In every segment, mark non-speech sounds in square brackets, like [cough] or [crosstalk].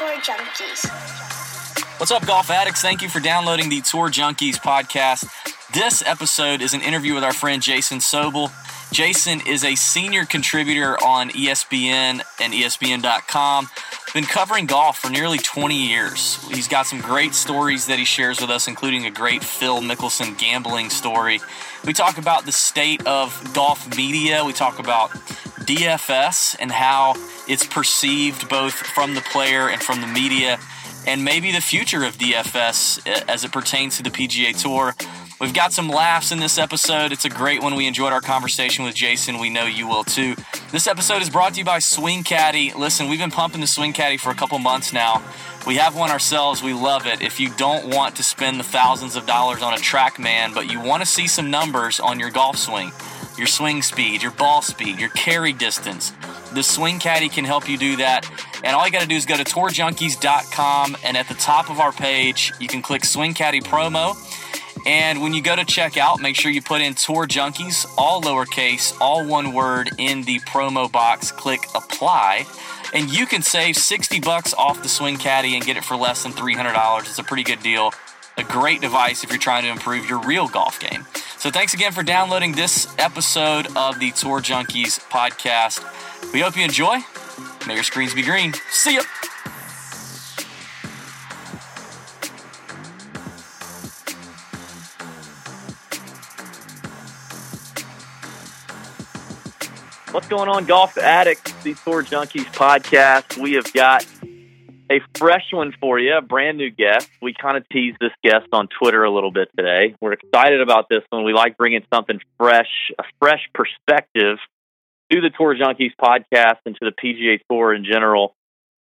Tour Junkies. What's up, golf addicts? Thank you for downloading the Tour Junkies podcast. This episode is an interview with our friend Jason Sobel. Jason is a senior contributor on ESPN and ESPN.com. Been covering golf for nearly 20 years. He's got some great stories that he shares with us, including a great Phil Mickelson gambling story. We talk about the state of golf media. We talk about DFS and how it's perceived both from the player and from the media, and maybe the future of DFS eh, as it pertains to the PGA Tour. We've got some laughs in this episode. It's a great one. We enjoyed our conversation with Jason. We know you will too. This episode is brought to you by Swing Caddy. Listen, we've been pumping the Swing Caddy for a couple months now. We have one ourselves. We love it. If you don't want to spend the thousands of dollars on a TrackMan, but you want to see some numbers on your golf swing, your swing speed, your ball speed, your carry distance, the Swing Caddy can help you do that. And all you got to do is go to tourjunkies.com, and at the top of our page, you can click Swing Caddy promo. And when you go to checkout, make sure you put in Tour Junkies, all lowercase, all one word in the promo box. Click apply, and you can save 60 bucks off the Swing Caddy and get it for less than $300. It's a pretty good deal. A great device if you're trying to improve your real golf game. So thanks again for downloading this episode of the Tour Junkies podcast. We hope you enjoy. May your screens be green. See ya. What's going on, golf addicts? The Tour Junkies podcast. We have got a fresh one for you, a brand new guest. We kind of teased this guest on Twitter a little bit today. We're excited about this one. We like bringing something fresh, a fresh perspective to the Tour Junkies podcast and to the PGA Tour in general.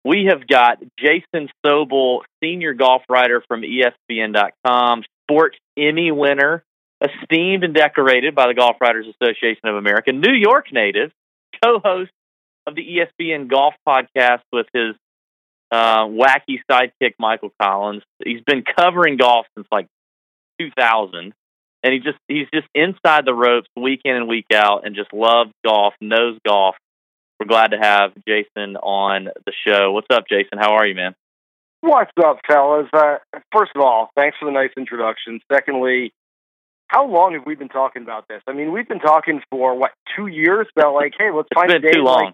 We have got Jason Sobel, senior golf writer from ESPN.com, sports Emmy winner, esteemed and decorated by the Golf Writers Association of America, New York native, co-host of the ESPN Golf Podcast with his uh, wacky sidekick Michael Collins. He's been covering golf since like 2000, and he just he's just inside the ropes week in and week out, and just loves golf, knows golf. We're glad to have Jason on the show. What's up, Jason? How are you, man? What's up, fellas? Uh, first of all, thanks for the nice introduction. Secondly, how long have we been talking about this? I mean, we've been talking for what two years about like, hey, let's It's find been a day. too long. Like,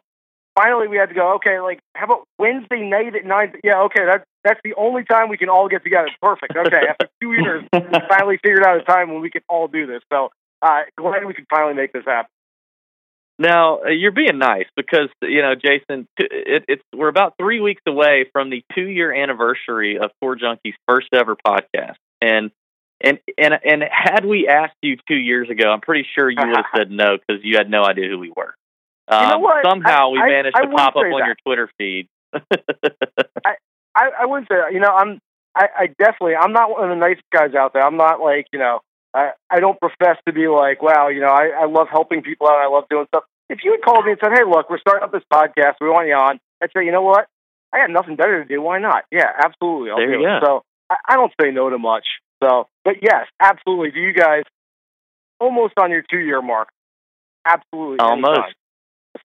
finally, we had to go. Okay, like, how about Wednesday night at nine? Yeah, okay, that's that's the only time we can all get together. Perfect. Okay, after two years, we [laughs] finally figured out a time when we can all do this. So, uh, glad we could finally make this happen. Now uh, you're being nice because you know, Jason. It, it's we're about three weeks away from the two year anniversary of Tour Junkies' first ever podcast, and and and and had we asked you two years ago, I'm pretty sure you would have [laughs] said no because you had no idea who we were. Um, know what? Somehow I- we I- managed I to pop up on that. your Twitter feed. [laughs] I, I wouldn't say that. You know, I'm I, I definitely I'm not one of the nice guys out there. I'm not like you know I I don't profess to be like wow you know I I love helping people out. I love doing stuff. If you had called me and said, hey look, we're starting up this podcast, we want you on, I'd say you know what, I got nothing better to do. Why not? Yeah, absolutely. I'll There do you it. go. So I, I don't say no to much. So, but yes, absolutely. Do you guys almost on your two year mark? Absolutely. Almost. anytime.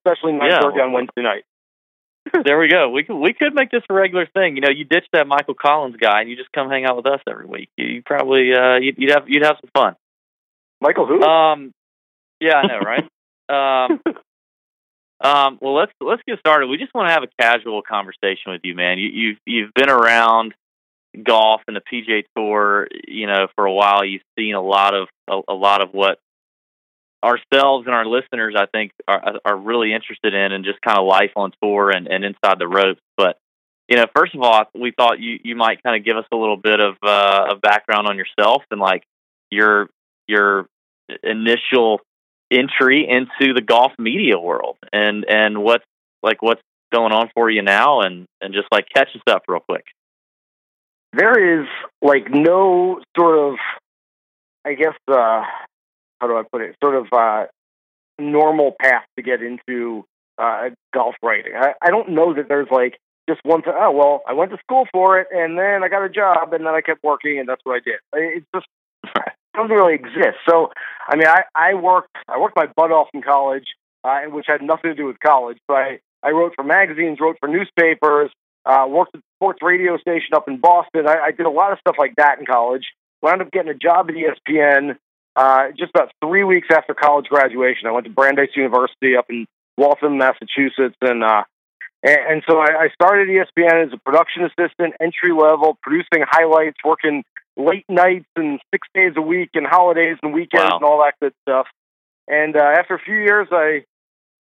Especially nine Yeah. thirty on Wednesday night. [laughs] [laughs] there we go. We could we could make this a regular thing. You know, you ditch that Michael Collins guy and you just come hang out with us every week. You, you probably uh, you'd, you'd have you'd have some fun. Michael, who? Um, yeah, I know, [laughs] right? um, um, well, let's let's get started. We just want to have a casual conversation with you, man. You, you've you've been around golf and the PGA Tour, you know, for a while. You've seen a lot of a, a lot of what ourselves and our listeners, I think, are are really interested in, and just kind of life on tour and, and inside the ropes. But you know, first of all, we thought you you might kind of give us a little bit of uh, background on yourself and like your your initial entry into the golf media world and and what's like what's going on for you now and and just like catch us up real quick there is like no sort of I guess uh how do I put it? Sort of uh normal path to get into uh golf writing. I, I don't know that there's like just one thing oh well I went to school for it and then I got a job and then I kept working and that's what I did. It just [laughs] doesn't really exist. So I mean I, I worked I worked my butt off in college, uh, which had nothing to do with college, but I, I wrote for magazines, wrote for newspapers, Uh, worked at the sports radio station up in Boston. I, I did a lot of stuff like that in college. Wound up getting a job at ESPN uh, just about three weeks after college graduation. I went to Brandeis University up in Waltham, Massachusetts, and uh, and, and so I, I started ESPN as a production assistant, entry level, producing highlights, working late nights and six days a week, and holidays and weekends Wow. and all that good stuff. And uh, after a few years, I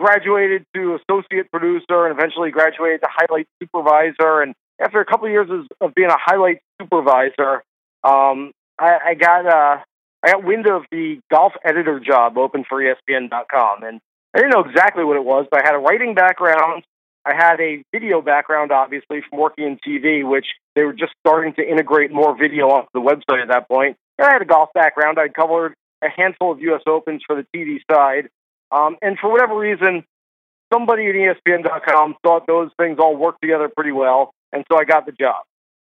graduated to associate producer and eventually graduated to highlight supervisor. And after a couple of years of, of being a highlight supervisor, um, I, I got uh, I got wind of the golf editor job open for ESPN.com, and I didn't know exactly what it was, but I had a writing background. I had a video background, obviously, from working in TV, which they were just starting to integrate more video onto the website at that point. And I had a golf background. I'd covered a handful of U.S. Opens for the TV side. Um, and for whatever reason, somebody at ESPN.com thought those things all worked together pretty well. And so I got the job.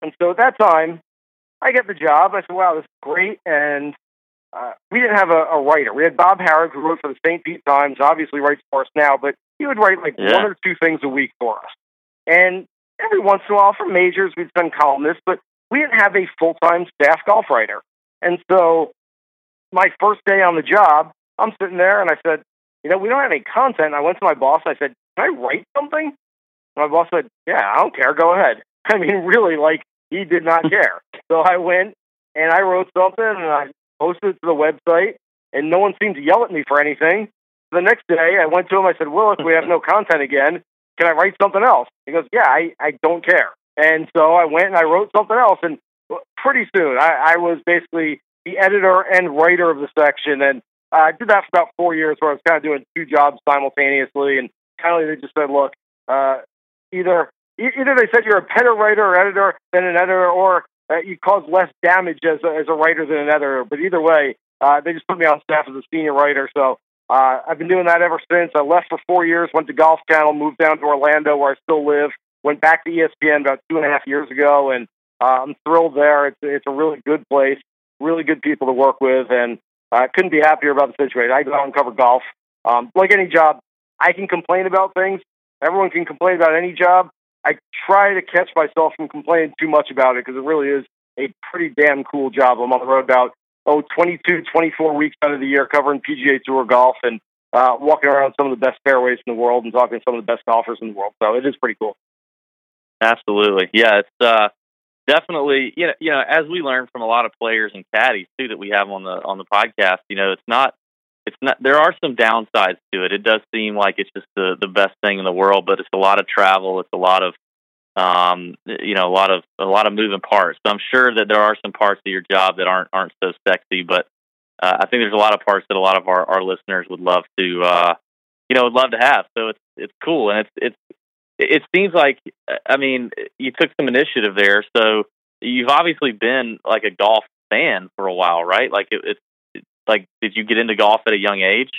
And so at that time, I get the job. I said, wow, this is great. And uh, we didn't have a, a writer. We had Bob Harig, who wrote for the St. Pete Times, obviously writes for us now, but he would write like Yeah. one or two things a week for us. And every once in a while, for majors, we'd send columnists, but we didn't have a full time staff golf writer. And so my first day on the job, I'm sitting there and I said, you know, we don't have any content. I went to my boss. I said, can I write something? And my boss said, yeah, I don't care. Go ahead. [laughs] I mean, really, like, he did not care. so I went and I wrote something and I posted it to the website, and no one seemed to yell at me for anything. The next day, I went to him. I said, Will, if we have no [laughs] content again, can I write something else? He goes, Yeah, I, I don't care. And so I went and I wrote something else. And pretty soon, I, I was basically the editor and writer of the section. And I did that for about four years where I was kind of doing two jobs simultaneously. And kind of they just said, Look, uh, either either they said you're a better writer or editor than an editor, or uh, you cause less damage as a, as a writer than an editor. But either way, uh, they just put me on staff as a senior writer. So uh, I've been doing that ever since. I left for four years, went to Golf Channel, moved down to Orlando where I still live, went back to ESPN about two and a half years ago, and uh, I'm thrilled there. It's it's a really good place, really good people to work with, and I couldn't be happier about the situation. I go out and cover golf. Um, like any job, I can complain about things. Everyone can complain about any job. I try to catch myself from complaining too much about it because it really is a pretty damn cool job. I'm on the road about oh 22, 24 weeks out of the year covering PGA Tour golf and uh, walking around some of the best fairways in the world and talking to some of the best golfers in the world. So it is pretty cool. Absolutely. Yeah, it's uh definitely you know, you know, as we learn from a lot of players and caddies too that we have on the on the podcast, you know, it's not it's not there are some downsides to it. It does seem like it's just the the best thing in the world, but it's a lot of travel, it's a lot of um you know, a lot of a lot of moving parts. So I'm sure that there are some parts of your job that aren't aren't so sexy, but uh, I think there's a lot of parts that a lot of our, our listeners would love to uh you know, would love to have. So it's it's cool and it's it's it seems like I mean you took some initiative there, so you've obviously been like a golf fan for a while, right? Like it, it's like did you get into golf at a young age?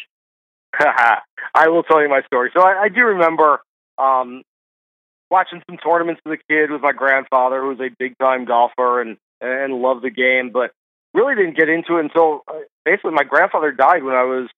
[laughs] I will tell you my story. So I, I do remember um, watching some tournaments as a kid with my grandfather, who was a big time golfer and and loved the game, but really didn't get into it until uh, basically my grandfather died when I was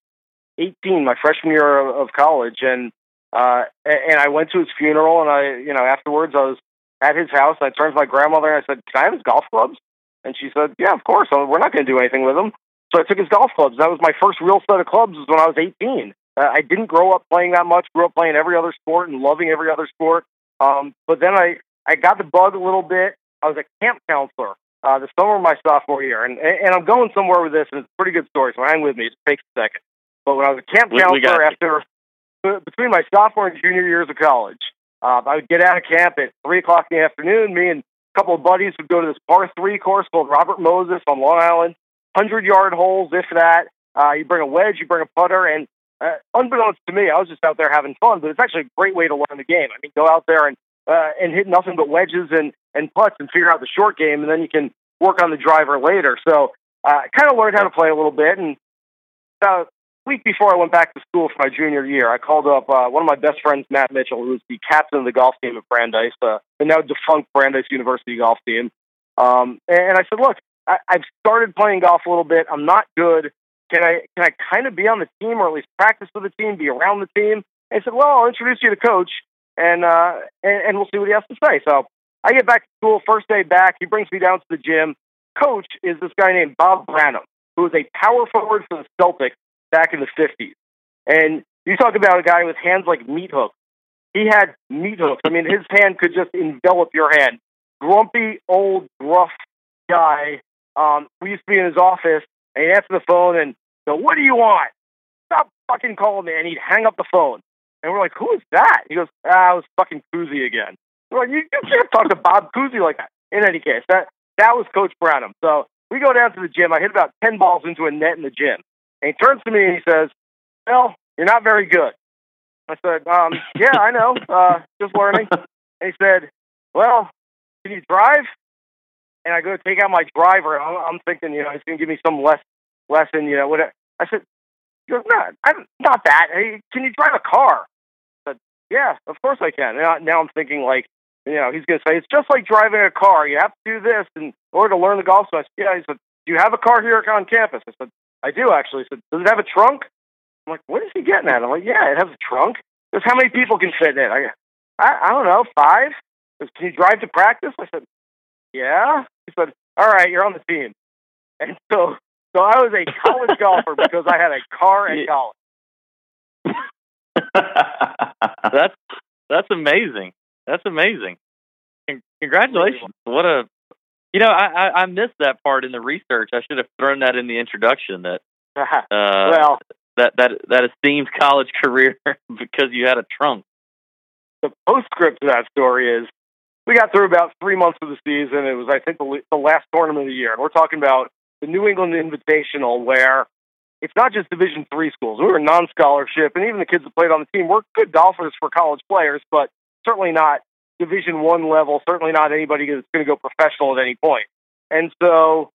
18, my freshman year of, of college, and uh, and I went to his funeral, and I you know afterwards I was at his house. And I turned to my grandmother and I said, "Can I have his golf clubs?" And she said, "Yeah, of course. We're not going to do anything with them." So I took his golf clubs. That was my first real set of clubs was when I was 18. Uh, I didn't grow up playing that much. Grew up playing every other sport and loving every other sport. Um, but then I, I got the bug a little bit. I was a camp counselor uh, the summer of my sophomore year. And, and I'm going somewhere with this, and it's a pretty good story, so hang with me. It takes a second. But when I was a camp We- counselor after, between my sophomore and junior years of college, uh, I would get out of camp at 3 o'clock in the afternoon. Me and a couple of buddies would go to this par 3 course called Robert Moses on Long Island. 100 yard holes, if that. Uh, you bring a wedge, you bring a putter, and uh, unbeknownst to me, I was just out there having fun. But it's actually a great way to learn the game. I mean, go out there and uh, and hit nothing but wedges and and putts and figure out the short game, and then you can work on the driver later. So uh, I kind of learned how to play a little bit. And about a week before I went back to school for my junior year, I called up uh, one of my best friends, Matt Mitchell, who was the captain of the golf team at Brandeis, uh, the now defunct Brandeis University golf team. Um, and I said, look, I, I've started playing golf a little bit. I'm not good. Can I can I kind of be on the team or at least practice with the team, be around the team? He said, well, I'll introduce you to coach. and uh, and, and we'll see what he has to say. So I get back to school, first day back. He brings me down to the gym. Coach is this guy named Bob Brannum, who was a power forward for the Celtics back in the 50s. And you talk about a guy with hands like meat hooks. He had meat hooks. I mean, his hand could just envelop your hand. Grumpy, old, gruff guy. Um, we used to be in his office, and he'd answer the phone and go, What do you want? Stop fucking calling me. And he'd hang up the phone. And we're like, Who is that? He goes, Ah, it was fucking Cousy again. We're like, you, you can't talk to Bob Cousy like that. In any case, that that was Coach Brannum. So we go down to the gym. I hit about 10 balls into a net in the gym. And he turns to me and he says, Well, you're not very good. I said, um, Yeah, I know. Uh, just learning. [laughs] And he said, Well, can you drive? And I go to take out my driver. I'm, I'm thinking, you know, he's going to give me some less lesson, you know, whatever. I said, he goes, No, I'm not that. Hey, can you drive a car? I said, Yeah, of course I can. Now, now I'm thinking, like, you know, he's going to say, it's just like driving a car. You have to do this in order to learn the golf. So I said, yeah. He said, do you have a car here on campus? I said, I do actually. He said, does it have a trunk? I'm like, what is he getting at? I'm like, yeah, it has a trunk. Because how many people can fit in it? I, I, I don't know, five. Can you drive to practice? I said, yeah. He said, all right, you're on the team. And so, so I was a college golfer because I had a car at college. [laughs] that's that's amazing. That's amazing. Congratulations. What a you know, I, I, I missed that part in the research. I should have thrown that in the introduction that [laughs] uh, well that that that esteemed college [laughs] career because you had a trunk. The postscript to that story is we got through about three months of the season. It was, I think, the, the last tournament of the year, and we're talking about the New England Invitational, where it's not just Division three schools. We were non-scholarship, and even the kids that played on the team were good golfers for college players, but certainly not Division One level. Certainly not anybody that's going to go professional at any point. And so,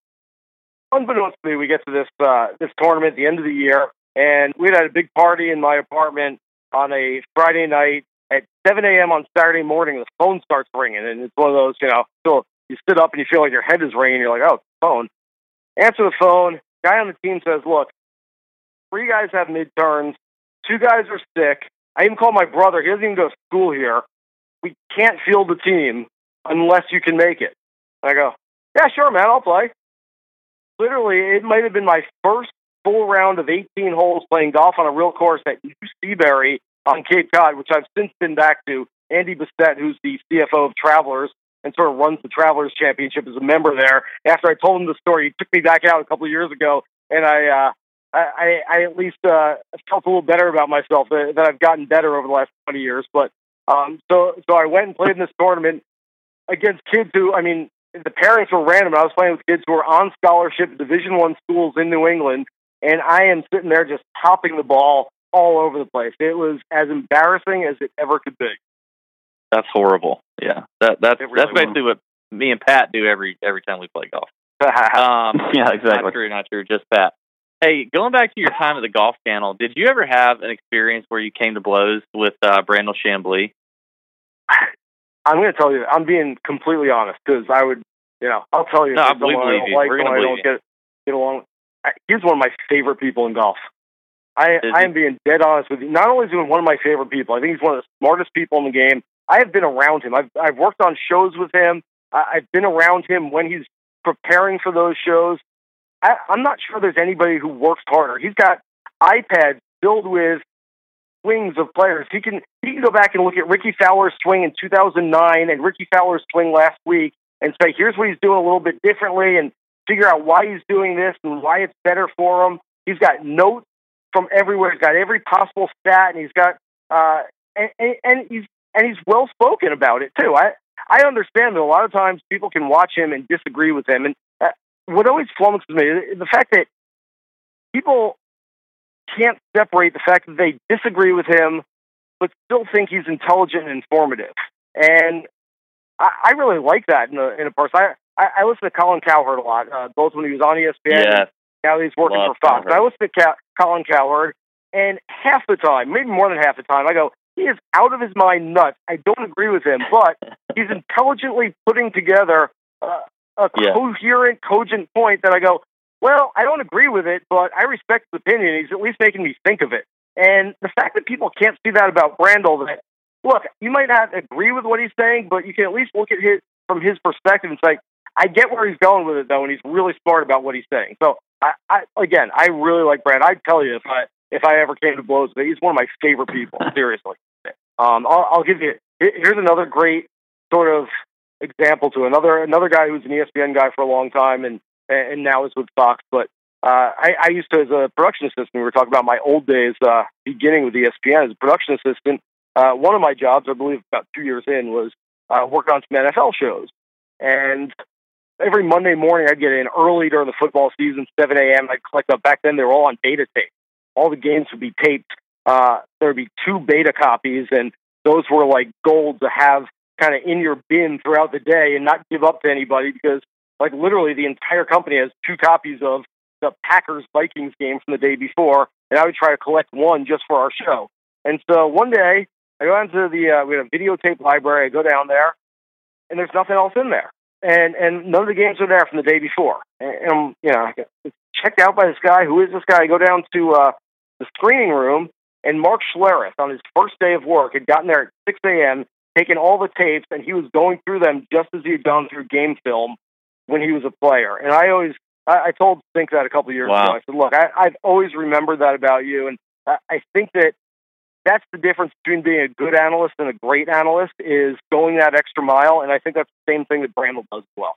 unbeknownst to me, we get to this uh, this tournament at the end of the year, and we had a big party in my apartment on a Friday night 7 a.m. on Saturday morning. The phone starts ringing, and it's one of those, you know, so you sit up and you feel like your head is ringing. You're like, oh, phone. Answer the phone. Guy on the team says, look, three guys have midterms, two guys are sick. I even called my brother. He doesn't even go to school here. We can't field the team unless you can make it. And I go, yeah, sure, man, I'll play. Literally, it might have been my first full round of 18 holes playing golf on a real course at New Seabury on Cape Cod, which I've since been back to. Andy Bessette, who's the CFO of Travelers and sort of runs the Travelers Championship, is a member there. After I told him the story, he took me back out a couple of years ago, and I, uh, I, I at least uh, felt a little better about myself that, that I've gotten better over the last 20 years. But um, so, so I went and played in this tournament against kids who, I mean, the parents were random. I was playing with kids who were on scholarship Division One schools in New England, and I am sitting there just popping the ball all over the place. It was as embarrassing as it ever could be. That's horrible. Yeah, that that's really that's basically what me and Pat do every every time we play golf. [laughs] Um, [laughs] yeah, exactly. Not true, not true. Just Pat. Hey, going back to your time at the Golf Channel, did you ever have an experience where you came to blows with uh, Brandel Chamblee? I'm going to tell you, I'm being completely honest because I would, you know, I'll tell you No, I believe I don't you. like, We're gonna I believe don't get get along. I, he's one of my favorite people in golf. I I am being dead honest with you. Not only is he one of my favorite people, I think he's one of the smartest people in the game. I have been around him. I've I've worked on shows with him. I, I've been around him when he's preparing for those shows. I, I'm not sure there's anybody who works harder. He's got iPads filled with swings of players. He can he can go back and look at Rickie Fowler's swing in 2009 and Rickie Fowler's swing last week and say, here's what he's doing a little bit differently, and figure out why he's doing this and why it's better for him. He's got notes from everywhere. He's got every possible stat, and he's got uh, and, and, and he's and he's well spoken about it too. I I understand that a lot of times people can watch him and disagree with him, and uh, what always flummoxes me the fact that people can't separate the fact that they disagree with him, but still think he's intelligent and informative. And I, I really like that in a, in a person. I, I, I listen to Colin Cowherd a lot, uh, both when he was on ESPN Yeah. Now he's working Love for Fox. Cowherd. I listen to Cow- Colin Cowherd, and half the time, maybe more than half the time, I go, he is out of his mind nuts. I don't agree with him, but [laughs] he's intelligently putting together uh, a Yeah. coherent, cogent point that I go, well, I don't agree with it, but I respect his opinion. He's at least making me think of it. And the fact that people can't see that about Brandel, that look, you might not agree with what he's saying, but you can at least look at his from his perspective and say, I get where he's going with it though, and he's really smart about what he's saying. So, I, I again, I really like Brad. I'd tell you if I if I ever came to blows he's one of my favorite people. [laughs] seriously, um, I'll, I'll give you here's another great sort of example to another another guy who's an ESPN guy for a long time and and now is with Fox. But uh, I, I used to as a production assistant. We were talking about my old days, uh, beginning with ESPN as a production assistant. Uh, one of my jobs, I believe, about two years in, was uh, working on some NFL shows. And every Monday morning, I'd get in early during the football season, 7 a.m. I'd collect up. Back then, they were all on beta tape. All the games would be taped. Uh, there would be two beta copies, and those were like gold to have kind of in your bin throughout the day and not give up to anybody because, like, literally the entire company has two copies of the Packers Vikings game from the day before, and I would try to collect one just for our show. And so one day, I go into the uh, we had a videotape library. I go down there, and there's nothing else in there, and and none of the games are there from the day before. And, and you know, I checked out by this guy. Who is this guy? I go down to uh, the screening room, and Mark Schlereth on his first day of work had gotten there at 6 a.m taken all the tapes and he was going through them just as he had gone through game film when he was a player. And I always, I, I told Stink that a couple of years wow. ago. I said, look, I, I've always remembered that about you. And I, I think that that's the difference between being a good analyst and a great analyst is going that extra mile. And I think that's the same thing that Brandel does as well.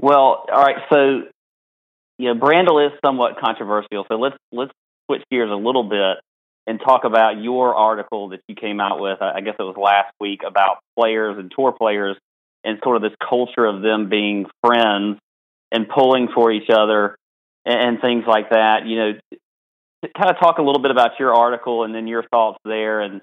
Well, all right. So, you know, Brandel is somewhat controversial. So let's let's switch gears a little bit and talk about your article that you came out with. I guess it was last week about players and tour players and sort of this culture of them being friends and pulling for each other and, things like that. You know, kind of talk a little bit about your article and then your thoughts there, and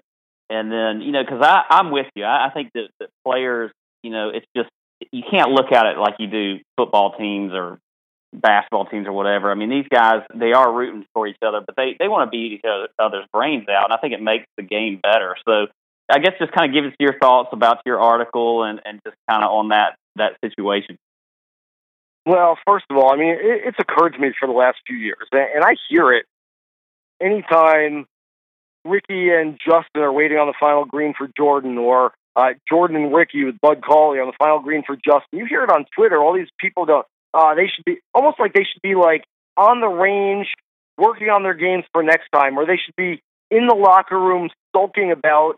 and then you know, because I I'm with you. I, I think that, that players, you know, it's just you can't look at it like you do football teams or basketball teams or whatever. I mean, these guys they are rooting for each other, but they they want to beat each other's brains out, and I think it makes the game better. So, I guess just kind of give us your thoughts about your article and and just kind of on that that situation. Well, first of all, I mean, it, it's occurred to me for the last few years, and I hear it anytime Rickie and Justin are waiting on the final green for Jordan, or uh, Jordan and Rickie with Bud Cauley on the final green for Justin. You hear it on Twitter. All these people don't uh, they should be almost like they should be like on the range, working on their games for next time, or they should be in the locker room sulking about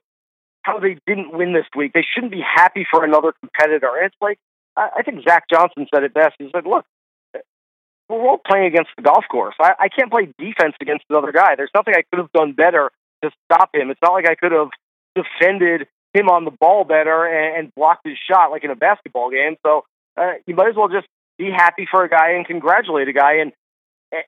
how they didn't win this week. They shouldn't be happy for another competitor. And it's like I, I think Zach Johnson said it best. He said, "Look, we're all playing against the golf course. I, I can't play defense against another guy. There's nothing I could have done better to stop him. It's not like I could have defended him on the ball better and, and blocked his shot like in a basketball game. So uh, you might as well just be happy for a guy and congratulate a guy and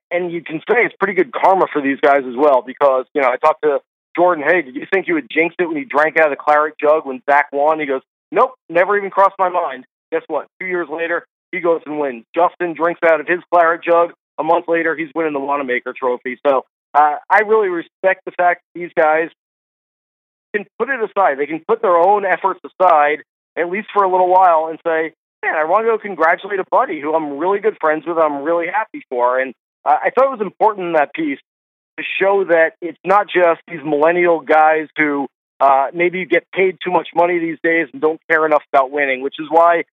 and you can say it's pretty good karma for these guys as well because you know I talked to Jordan. Hey, did you think you would jinx it when you drank out of the claret jug when Zach won? He goes, Nope, never even crossed my mind. Guess what? Two years later, he goes and wins. Justin drinks out of his claret jug. A month later, he's winning the Wanamaker Trophy. So uh, I really respect the fact that these guys can put it aside. They can put their own efforts aside, at least for a little while, and say, man, I want to go congratulate a buddy who I'm really good friends with. I'm really happy for, and uh, I thought it was important in that piece to show that it's not just these millennial guys who uh, maybe get paid too much money these days and don't care enough about winning. Which is why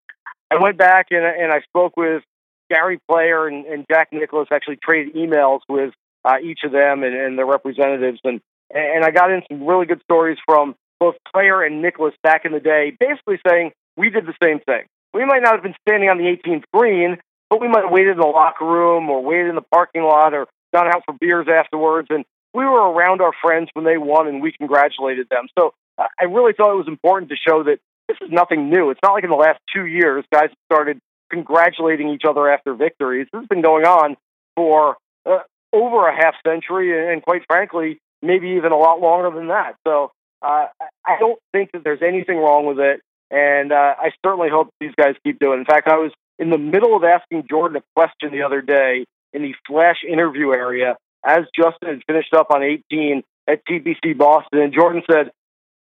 I went back and, and I spoke with Gary Player and, and Jack Nicklaus. Actually, traded emails with uh, each of them and, and their representatives, and and I got in some really good stories from both Player and Nicklaus back in the day, basically saying we did the same thing we might not have been standing on the 18th green, but we might have waited in the locker room or waited in the parking lot or gone out for beers afterwards. And we were around our friends when they won and we congratulated them. So uh, I really thought it was important to show that this is nothing new. It's not like in the last two years guys started congratulating each other after victories. This has been going on for uh, over a half century and, quite frankly, maybe even a lot longer than that. So uh, I don't think that there's anything wrong with it. And uh, I certainly hope these guys keep doing. it. In fact, I was in the middle of asking Jordan a question the other day in the flash interview area as Justin had finished up on 18 at TPC Boston, and Jordan said,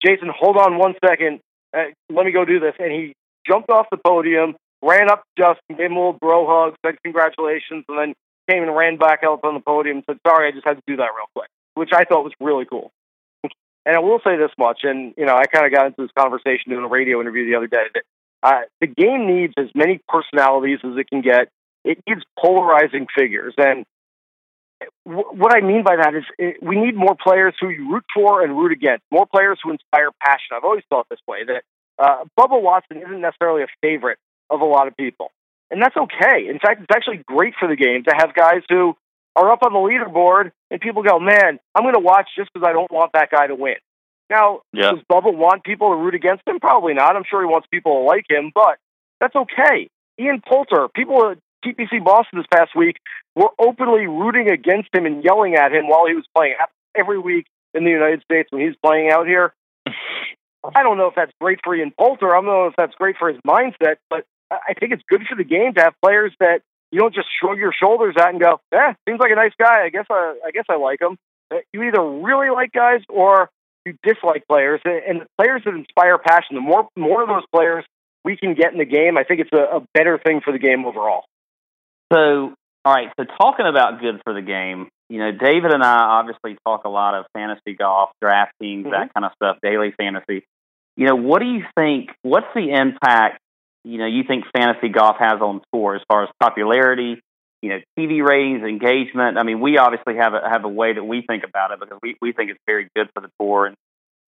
"Jason, hold on one second. Uh, let me go do this." And he jumped off the podium, ran up to Justin, gave him a little bro hug, said congratulations, and then came and ran back out on the podium and said, "Sorry, I just had to do that real quick," which I thought was really cool. [laughs] And I will say this much, and you know, I kind of got into this conversation in a radio interview the other day that uh, the game needs as many personalities as it can get. It needs polarizing figures, and what I mean by that is we need more players who you root for and root against, more players who inspire passion. I've always thought this way that uh, Bubba Watson isn't necessarily a favorite of a lot of people, and that's okay. In fact, it's actually great for the game to have guys who are up on the leaderboard and people go, "Man, I'm going to watch just because I don't want that guy to win." Now, Yeah. does Bubba want people to root against him? Probably not. I'm sure he wants people to like him, but that's okay. Ian Poulter, people TPC Boston this past week were openly rooting against him and yelling at him while he was playing every week in the United States when he's playing out here. I don't know if that's great for Ian Poulter. I don't know if that's great for his mindset, but I think it's good for the game to have players that you don't just shrug your shoulders at and go, "Eh, seems like a nice guy. I guess I, I guess I like him." Uh, You either really like guys or you dislike players, and the players that inspire passion. The more more of those players we can get in the game, I think it's a, a better thing for the game overall. So, all right. So, talking about good for the game, you know, David and I obviously talk a lot of fantasy golf, DraftKings, Mhm. that kind of stuff, daily fantasy. You know, what do you think? What's the impact? You know, you think fantasy golf has on tour as far as popularity? You know, TV ratings, engagement. I mean, we obviously have a have a way that we think about it because we we think it's very good for the tour, and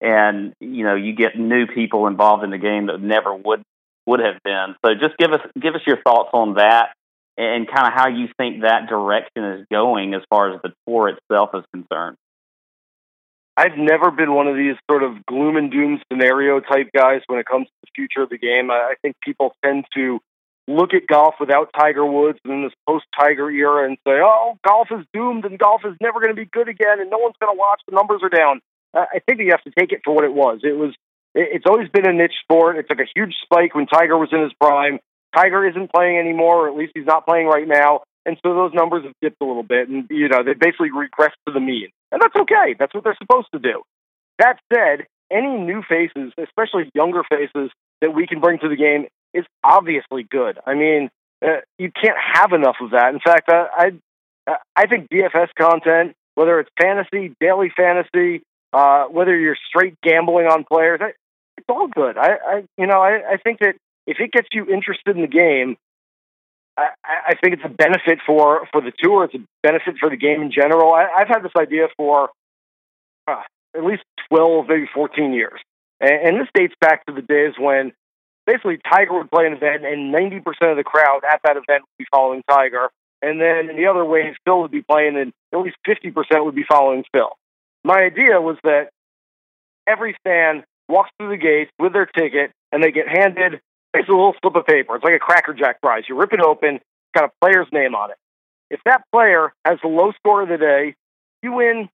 and you know, you get new people involved in the game that never would would have been. So, just give us give us your thoughts on that and kind of how you think that direction is going as far as the tour itself is concerned. I've never been one of these sort of gloom and doom scenario type guys when it comes to the future of the game. I think people tend to look at golf without Tiger Woods and in this post Tiger era and say, oh, golf is doomed and golf is never going to be good again and no one's going to watch. The numbers are down. I think you have to take it for what it was. It was. It's always been a niche sport. It took a huge spike when Tiger was in his prime. Tiger isn't playing anymore, or at least he's not playing right now. And so those numbers have dipped a little bit, and you know they basically regressed to the mean, and that's okay. That's what they're supposed to do. That said, any new faces, especially younger faces, that we can bring to the game is obviously good. I mean, uh, you can't have enough of that. In fact, I I, I think DFS content, whether it's fantasy, daily fantasy, uh, whether you're straight gambling on players, I, it's all good. I, I you know I, I think that if it gets you interested in the game, I, I think it's a benefit for for the tour. It's a benefit for the game in general. I, I've had this idea for uh, at least twelve, maybe fourteen years, and, and this dates back to the days when basically Tiger would play an event, and ninety percent of the crowd at that event would be following Tiger, and then in the other way, Phil would be playing, and at least fifty percent would be following Phil. My idea was that every fan walks through the gates with their ticket, and they get handed basically a little slip of paper. It's like a Cracker Jack prize. You rip it open, it's got a player's name on it. If that player has the low score of the day, you win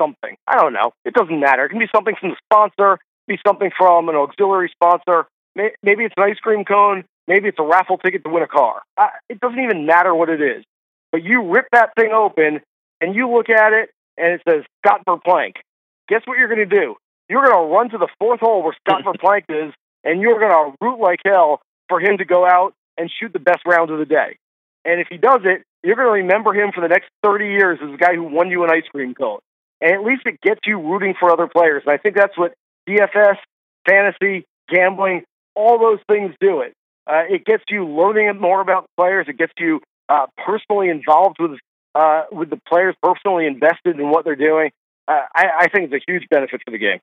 something. I don't know. It doesn't matter. It can be something from the sponsor, be something from an auxiliary sponsor. Maybe it's an ice cream cone. Maybe it's a raffle ticket to win a car. Uh, it doesn't even matter what it is. But you rip that thing open and you look at it and it says Scott Verplank. Guess what you're going to do? You're going to run to the fourth hole where Scott [laughs] Verplank is and you're going to root like hell for him to go out and shoot the best round of the day. And if he does it, you're going to remember him for the next 30 years as the guy who won you an ice cream cone. And at least it gets you rooting for other players. And I think that's what DFS, fantasy, gambling, all those things do it. Uh, it gets you learning more about players. It gets you uh, personally involved with uh, with the players, personally invested in what they're doing. Uh, I, I think it's a huge benefit for the game.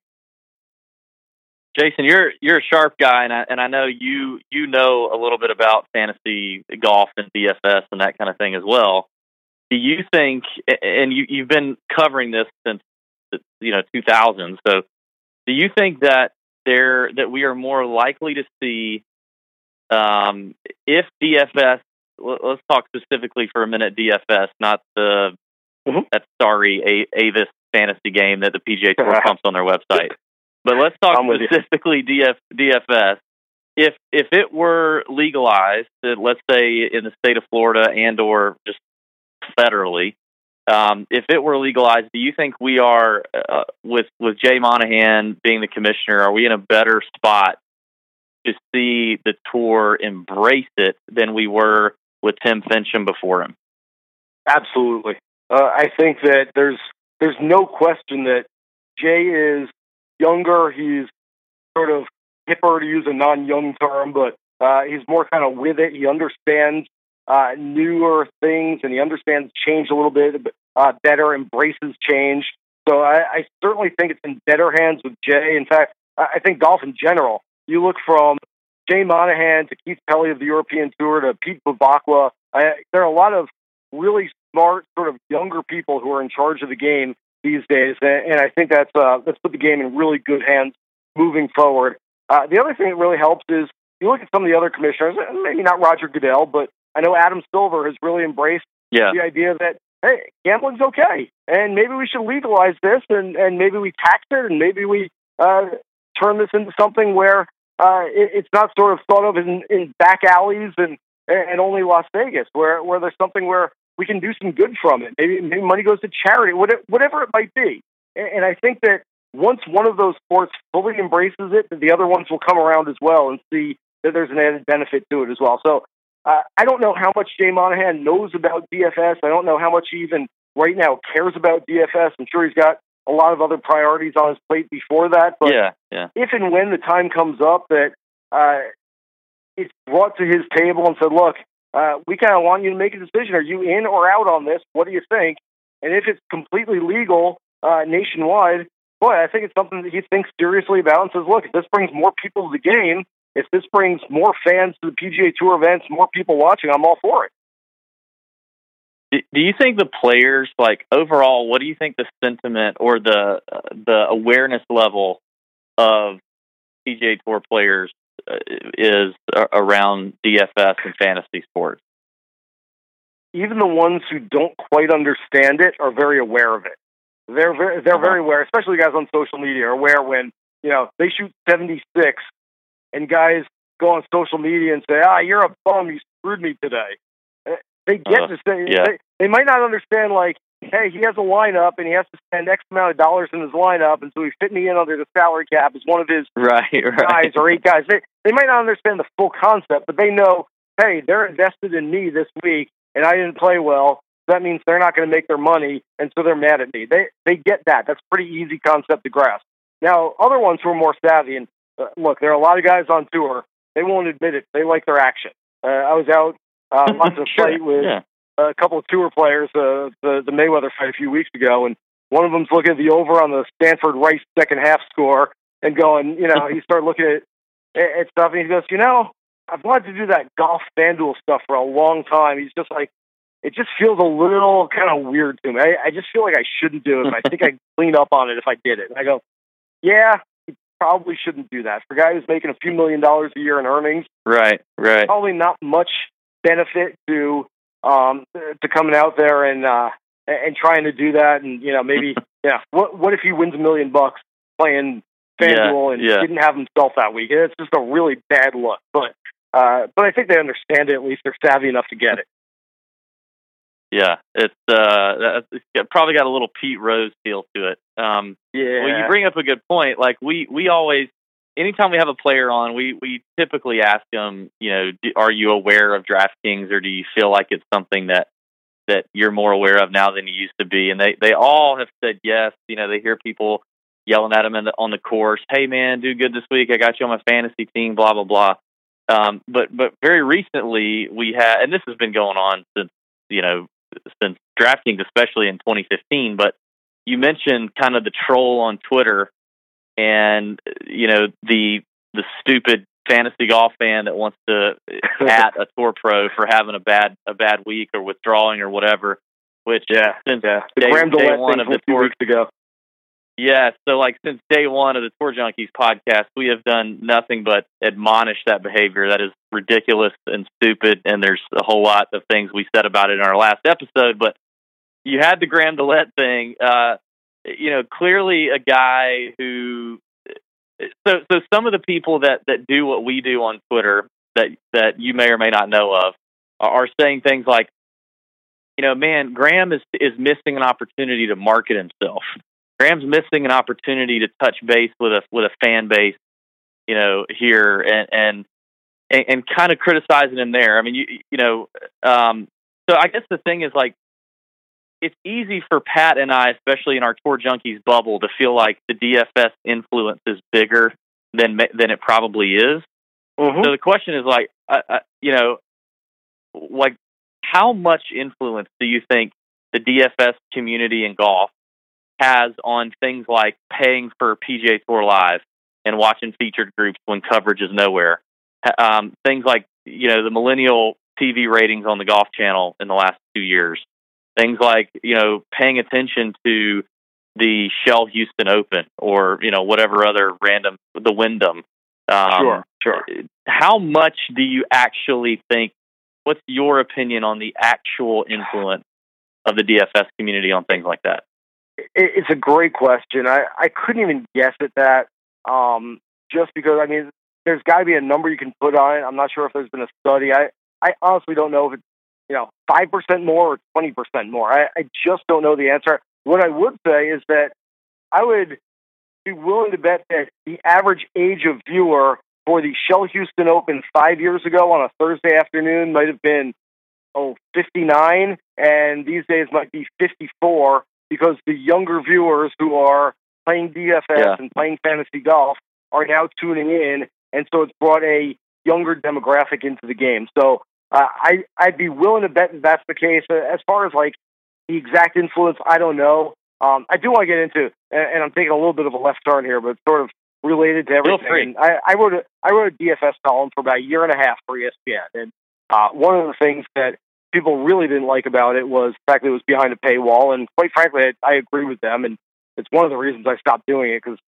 Jason, you're you're a sharp guy, and I and I know you you know a little bit about fantasy golf and DFS and that kind of thing as well. Do you think, and you you've been covering this since you know 2000, so do you think that there that we are more likely to see um, if DFS? let- Let's talk specifically for a minute DFS, not the Mhm. that sorry A- Avis fantasy game that the PGA Tour [laughs] pumps on their website. But let's talk I'm specifically DF, DFS. If if it were legalized, let's say in the state of Florida and or just federally, um, if it were legalized, do you think we are uh, with with Jay Monahan being the commissioner? Are we in a better spot to see the tour embrace it than we were with Tim Finchem before him? Absolutely. Uh, I think that there's there's no question that Jay is younger. He's sort of hipper to use a non-young term, but uh, he's more kind of with it. He understands uh, newer things and he understands change a little bit uh, better, embraces change. So I, I certainly think it's in better hands with Jay. In fact, I think golf in general. You look from Jay Monahan to Keith Pelley of the European Tour to Pete Bevacqua. I, there are a lot of really smart, sort of younger people who are in charge of the game these days, and, I think that's uh, that's put the game in really good hands moving forward. Uh, the other thing that really helps is you look at some of the other commissioners, maybe not Roger Goodell, but I know Adam Silver has really embraced yeah. the idea that hey, gambling's okay, and maybe we should legalize this, and and maybe we tax it, and maybe we uh, turn this into something where uh, it, it's not sort of thought of in, in back alleys and and only Las Vegas, where where there's something where we can do some good from it. Maybe maybe money goes to charity, whatever, whatever it might be. And, and I think that once one of those sports fully embraces it, the other ones will come around as well and see that there's an added benefit to it as well. So uh, I don't know how much Jay Monahan knows about DFS. I don't know how much he even right now cares about DFS. I'm sure he's got a lot of other priorities on his plate before that. But yeah, yeah. if and when the time comes up that uh, it's brought to his table and said, look, uh, we kind of want you to make a decision. Are you in or out on this? What do you think? And if it's completely legal uh, nationwide, boy, I think it's something that he thinks seriously about and says, look, if this brings more people to the game, if this brings more fans to the PGA Tour events, more people watching, I'm all for it. Do you think the players, like overall, what do you think the sentiment or the uh, the awareness level of PGA Tour players is around DFS and fantasy sports? Even the ones who don't quite understand it are very aware of it. They're very, they're uh-huh. very aware, especially guys on social media, are aware when you know they shoot seventy six, and guys go on social media and say, "Ah, you're a bum. You screwed me today." They get uh, to say yeah. they, they might not understand like, hey, he has a lineup and he has to spend X amount of dollars in his lineup, and so he's fitting me in under the salary cap as one of his right, [laughs] right. guys or eight guys. They they might not understand the full concept, but they know, hey, they're invested in me this week, and I didn't play well. That means they're not going to make their money, and so they're mad at me. They they get that. That's a pretty easy concept to grasp. Now, other ones who are more savvy, and uh, look, there are a lot of guys on tour. They won't admit it. They like their action. Uh, I was out uh, [laughs] lots of sure. with yeah. A couple of tour players, uh, the the Mayweather fight a few weeks ago, and one of them's looking at the over on the Stanford Rice second half score and going, you know, he started looking at at stuff, and he goes, you know, I've wanted to do that golf FanDuel stuff for a long time. He's just like, it just feels a little kind of weird to me. I, I just feel like I shouldn't do it. And I think I'd [laughs] clean up on it if I did it. And I go, yeah, you probably shouldn't do that. For a guy who's making a few million dollars a year in earnings, right, right, probably not much benefit to um, to coming out there and uh, and trying to do that. And you know, maybe [laughs] yeah, what what if he wins a million bucks playing FanDuel yeah, and yeah. didn't have himself that week? It's just a really bad look. But uh, but I think they understand it. At least they're savvy enough to get it. Yeah, it's uh, it's probably got a little Pete Rose feel to it. Um, yeah. Well, you bring up a good point. Like we we always anytime we have a player on, we we typically ask them, you know, do, are you aware of DraftKings, or do you feel like it's something that that you're more aware of now than you used to be? And they they all have said yes. You know, they hear people yelling at them the, on the course, "Hey man, do good this week. I got you on my fantasy team." Blah blah blah. Um, but but very recently we had, and this has been going on since you know since DraftKings, especially in 2015. But you mentioned kind of the troll on Twitter and you know the the stupid fantasy golf fan that wants to [laughs] at a tour pro for having a bad a bad week or withdrawing or whatever. Which yeah, since yeah. The day, one of the tour weeks ago. Yeah, so like since day one of the Tour Junkies podcast, we have done nothing but admonish that behavior. That is ridiculous and stupid, and there's a whole lot of things we said about it in our last episode. But you had the Graham DeLaet thing. Uh, you know, clearly a guy who so so some of the people that that do what we do on Twitter that that you may or may not know of are saying things like you know, man, Graham is is missing an opportunity to market himself. Graham's missing an opportunity to touch base with a with a fan base, you know, here and and and, and kind of criticizing him there. I mean, you you know, um, so I guess the thing is like it's easy for Pat and I, especially in our tour junkies bubble, to feel like the DFS influence is bigger than than it probably is. Mm-hmm. So the question is like, uh, uh, you know, like how much influence do you think the DFS community in golf has on things like paying for PGA Tour Live and watching featured groups when coverage is nowhere? Um, things like you know the millennial TV ratings on the Golf Channel in the last two years. Things like you know paying attention to the Shell Houston Open or you know whatever other random the Wyndham. Um, sure, sure. How much do you actually think? What's your opinion on the actual influence of the DFS community on things like that? It's a great question. I, I couldn't even guess at that. Um, just because I mean, there's got to be a number you can put on it. I'm not sure if there's been a study. I I honestly don't know if it's you know five percent more or twenty percent more. I, I just don't know the answer. What I would say is that I would be willing to bet that the average age of viewer for the Shell Houston Open five years ago on a Thursday afternoon might have been oh 59 and these days might be 54 because the younger viewers who are playing DFS yeah. and playing fantasy golf are now tuning in and so it's brought a younger demographic into the game so uh, I I'd be willing to bet that that's the case. As far as like the exact influence I don't know. Um, I do want to get into and, and I'm taking a little bit of a left turn here but sort of related to everything. I, I wrote a I wrote a DFS column for about a year and a half for ESPN, and uh, one of the things that people really didn't like about it was the fact that it was behind a paywall. And quite frankly, I, I agree with them, and it's one of the reasons I stopped doing it because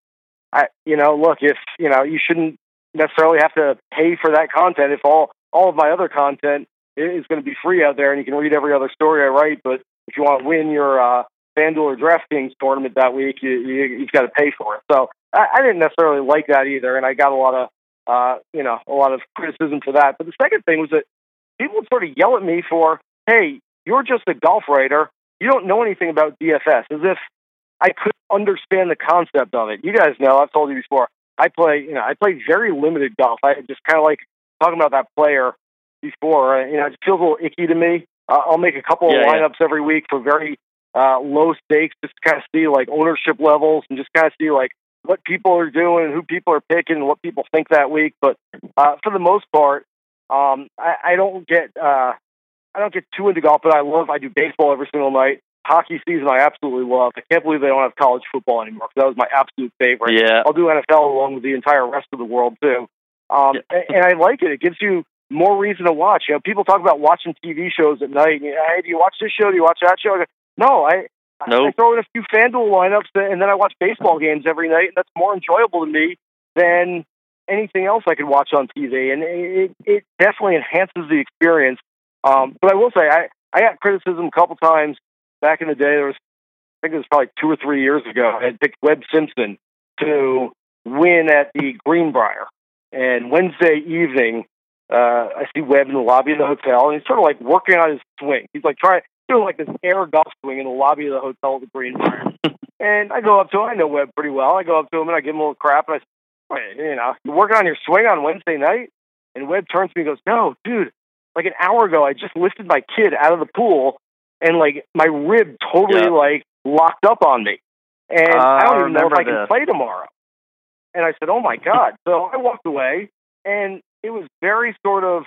I, you know, look, if you know, you shouldn't necessarily have to pay for that content. If all all of my other content is going to be free out there, and you can read every other story I write. But if you want to win your uh, FanDuel or DraftKings tournament that week, you, you, you've got to pay for it. So I, I didn't necessarily like that either, and I got a lot of uh, you know a lot of criticism for that. But the second thing was that people would sort of yell at me for, "Hey, you're just a golf writer. You don't know anything about DFS," as if I could understand the concept of it. You guys know I've told you before. I play, you know, I play very limited golf. I just kind of like talking about that player before. Uh, you know, it feels a little icky to me. Uh, I'll make a couple yeah, of lineups yeah. every week for very uh, low stakes, just to kind of see like ownership levels and just kind of see like what people are doing, who people are picking, and what people think that week. But uh, for the most part, um, I, I don't get uh, I don't get too into golf, but I love I do baseball every single night. Hockey season I absolutely love. I can't believe they don't have college football anymore because that was my absolute favorite. Yeah, I'll do NFL along with the entire rest of the world too. Um, yeah. and I like it. It gives you more reason to watch. You know, people talk about watching TV shows at night. Hey, do you watch this show? Do you watch that show? No, I Nope. I throw in a few FanDuel lineups, and then I watch baseball [laughs] games every night, and that's more enjoyable to me than anything else I could watch on TV. And it, it definitely enhances the experience. Um, but I will say, I, I got criticism a couple times back in the day. There was, I think it was probably two or three years ago. I had picked Webb Simpson to win at the Greenbrier. And Wednesday evening, uh, I see Webb in the lobby of the hotel, and he's sort of like working on his swing. He's like trying doing like this air golf swing in the lobby of the hotel at the Greenbrier. [laughs] and I go up to him. I know Webb pretty well. I go up to him and I give him a little crap. And I say, you know, you're working on your swing on Wednesday night? And Webb turns to me and goes, no, dude, like an hour ago, I just lifted my kid out of the pool and like my rib totally yeah. like locked up on me. And uh, I don't even know if I this. can play tomorrow. And I said, oh my God. so I walked away and it was very sort of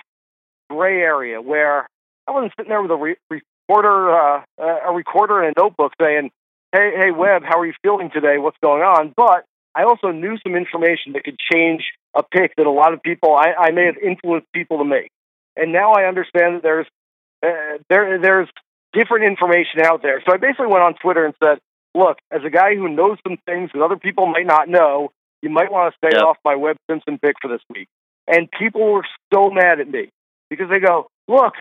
gray area where I wasn't sitting there with a re- recorder, uh, a recorder and a notebook saying, "Hey, hey, Webb, how are you feeling today? What's going on?" But I also knew some information that could change a pick that a lot of people I, I may have influenced people to make. And now I understand that there's uh, there there's different information out there. So I basically went on Twitter and said, "Look, as a guy who knows some things that other people might not know, you might want to stay yep. off my Webb Simpson pick for this week." And people were so mad at me because they go, "Look,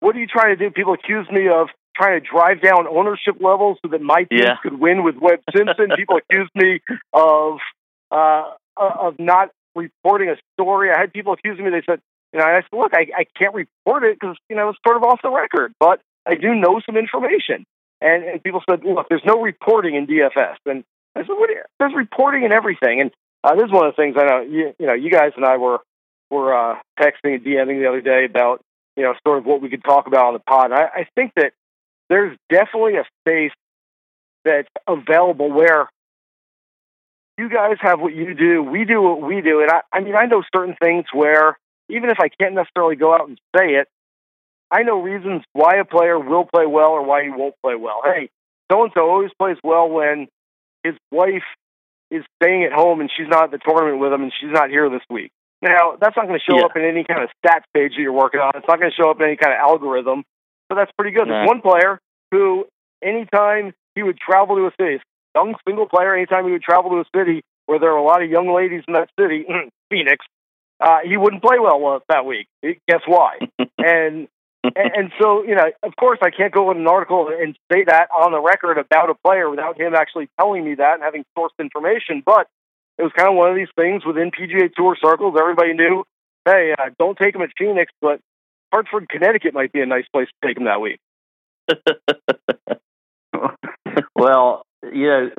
what are you trying to do? People accuse me of trying to drive down ownership levels so that my team yeah. could win with Webb Simpson. People [laughs] accuse me of uh, of not reporting a story. I had people accusing me. They said, you know, I said, look, I, I can't report it because you know it's sort of off the record, but I do know some information. And, and people said, look, there's no reporting in DFS. And I said, what? There's reporting and everything. And uh, this is one of the things I know. You, you know, you guys and I were were uh, texting and DMing the other day about you know, sort of what we could talk about on the pod. I, I think that there's definitely a space that's available where you guys have what you do, we do what we do. And I, I mean, I know certain things where even if I can't necessarily go out and say it, I know reasons why a player will play well or why he won't play well. Hey, so and so always plays well when his wife is staying at home and she's not at the tournament with him and she's not here this week. Now, that's not going to show Yeah. up in any kind of stats page that you're working on. It's not going to show up in any kind of algorithm, but that's pretty good. There's one player who, anytime he would travel to a city, young single player, anytime he would travel to a city where there are a lot of young ladies in that city, [clears throat] Phoenix, uh, he wouldn't play well uh, that week. Guess why? [laughs] and and, and so, you know, of course, I can't go in an article and say that on the record about a player without him actually telling me that and having sourced information. But it was kind of one of these things within PGA Tour circles. Everybody knew, hey, uh, don't take him at Phoenix, but Hartford, Connecticut might be a nice place to take him that week. [laughs] well, you know,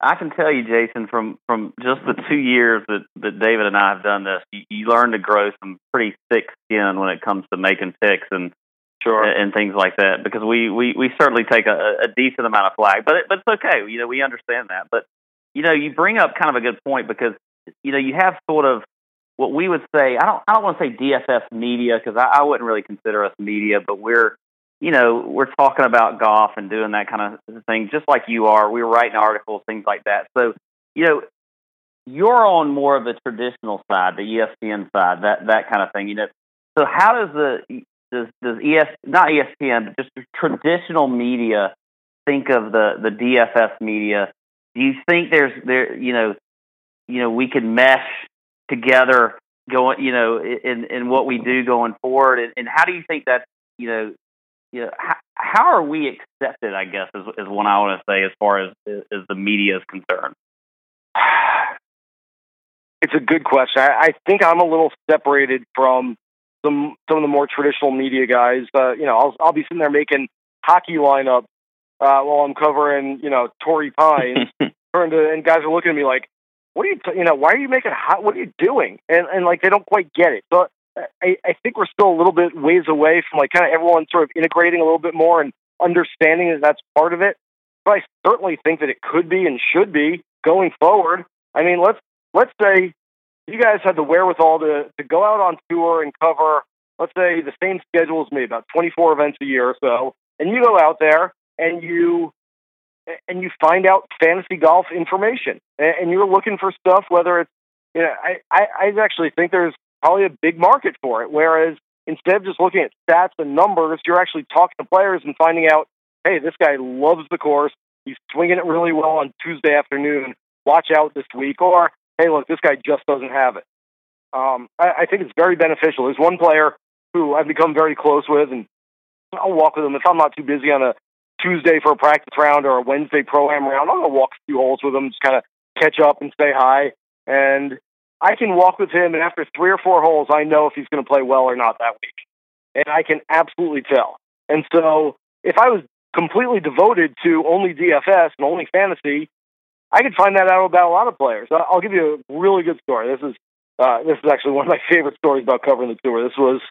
I can tell you, Jason, from from just the two years that that David and I have done this, you, you learn to grow some pretty thick skin when it comes to making picks and Sure. and things like that. Because we we we certainly take a, a decent amount of flag, but it, but it's okay. You know, we understand that. But you know, you bring up kind of a good point because you know you have sort of what we would say. I don't I don't want to say DFS media because I, I wouldn't really consider us media, but we're you know, we're talking about golf and doing that kind of thing, just like you are. We're writing articles, things like that. So, you know, you're on more of the traditional side, the ESPN side, that that kind of thing. You know, so how does the does does ES not ESPN, but just traditional media think of the the DFS media? Do you think there's there you know you know we can mesh together going you know in in what we do going forward, and, and how do you think that you know you know, how, how are we accepted? I guess is is what I want to say as far as as the media is concerned. [sighs] It's a good question. I, I think I'm a little separated from some some of the more traditional media guys. Uh, you know, I'll I'll be sitting there making hockey lineups uh, while I'm covering you know Torrey Pines, [laughs] to and guys are looking at me like, "What are you? T- you know, why are you making hot? What are you doing?" And and like they don't quite get it. So I, I think we're still a little bit ways away from like kind of everyone sort of integrating a little bit more and understanding that that's part of it. But I certainly think that it could be and should be going forward. I mean, let's let's say you guys had the wherewithal to to go out on tour and cover, let's say, the same schedule as me, about 24 events a year or so, and you go out there and you and you find out fantasy golf information, and, and you're looking for stuff. Whether it's, you know, I, I I actually think there's probably a big market for it. Whereas instead of just looking at stats and numbers, you're actually talking to players and finding out, hey, this guy loves the course. He's swinging it really well on Tuesday afternoon. Watch out this week. Or, hey, look, this guy just doesn't have it. Um, I, I think it's very beneficial. There's one player who I've become very close with, and I'll walk with him if I'm not too busy on a Tuesday for a practice round or a Wednesday pro am round. I'll walk a few holes with him, just kind of catch up and say hi. And I can walk with him, and after three or four holes, I know if he's going to play well or not that week. And I can absolutely tell. And so if I was completely devoted to only DFS and only fantasy, I could find that out about a lot of players. I'll give you a really good story. This is uh, this is actually one of my [laughs] favorite stories about covering the tour. This was,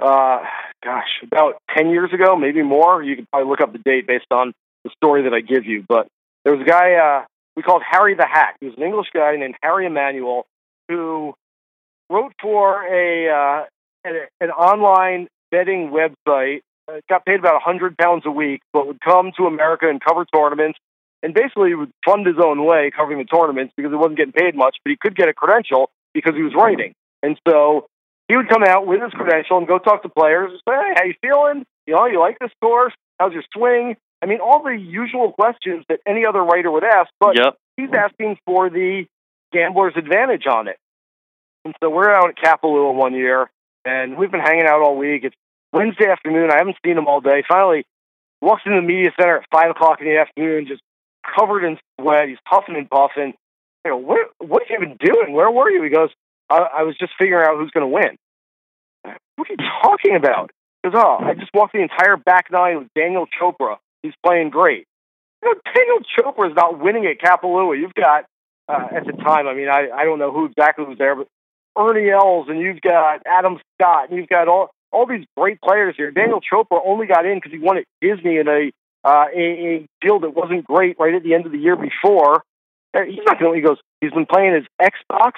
uh, gosh, about ten years ago, maybe more. You could probably look up the date based on the story that I give you. But there was a guy uh, we called Harry the Hack. He was an English guy named Harry Emanuel who wrote for a uh, an, an online betting website. Uh, got paid about a hundred pounds a week, but would come to America and cover tournaments, and basically would fund his own way covering the tournaments because he wasn't getting paid much, but he could get a credential because he was writing. And so he would come out with his credential and go talk to players and say, "Hey, how you feeling? You know, you like this course? How's your swing?" I mean, all the usual questions that any other writer would ask, but yep. he's asking for the gambler's advantage on it. And so we're out at Kapalua one year, and we've been hanging out all week. It's Wednesday afternoon. I haven't seen him all day. Finally, walks into the media center at five o'clock in the afternoon, just covered in sweat. He's huffing and puffing. I go, what, what have you been doing? Where were you? He goes, I, I was just figuring out who's going to win. What are you talking about? He goes, oh, I just walked the entire back nine with Daniel Chopra. He's playing great. You know, Daniel Chopra is not winning at Kapalua. You've got uh, at the time. I mean, I, I don't know who exactly was there, but Ernie Els, and you've got Adam Scott, and you've got all all these great players here. Daniel Chopra only got in because he won at Disney in a, uh, a a field that wasn't great right at the end of the year before. Uh, He's not going to. He goes. He's been playing his Xbox.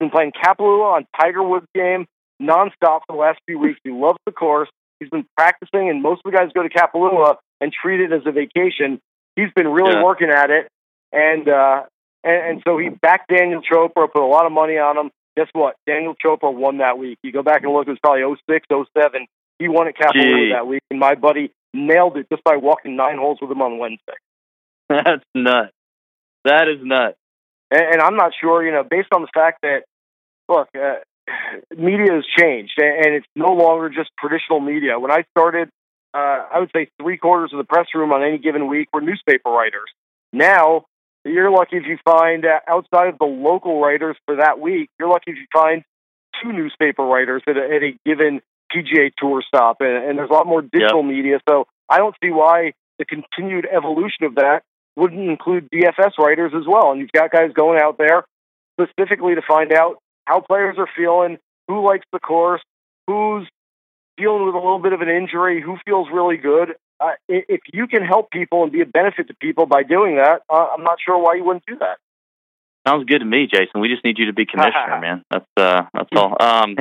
He's been playing Kapalua on Tiger Woods game nonstop for the last few weeks. He loves the course. He's been practicing, and most of the guys go to Kapalua and treat it as a vacation. He's been really Yeah. working at it, and uh, and, and so he backed Daniel Chopra, put a lot of money on him. Guess what? Daniel Chopra won that week. You go back and look; it was probably 06, 07. He won at Gee. that week, and my buddy nailed it just by walking nine holes with him on Wednesday. [laughs] That's nuts. That is nuts. And, and I'm not sure, you know, based on the fact that, look, uh, [sighs] media has changed, and, and it's no longer just traditional media. When I started, uh, I would say three quarters of the press room on any given week were newspaper writers. Now, you're lucky if you find uh, outside of the local writers for that week, you're lucky if you find two newspaper writers at a, at a given PGA Tour stop, and, and there's a lot more digital media. So I don't see why the continued evolution of that wouldn't include DFS writers as well. And you've got guys going out there specifically to find out how players are feeling, who likes the course, who's dealing with a little bit of an injury, who feels really good. Uh, if you can help people and be a benefit to people by doing that, uh, I'm not sure why you wouldn't do that. Sounds good to me, Jason. We just need you to be commissioner, [laughs] man. That's uh, that's all. [laughs] Um,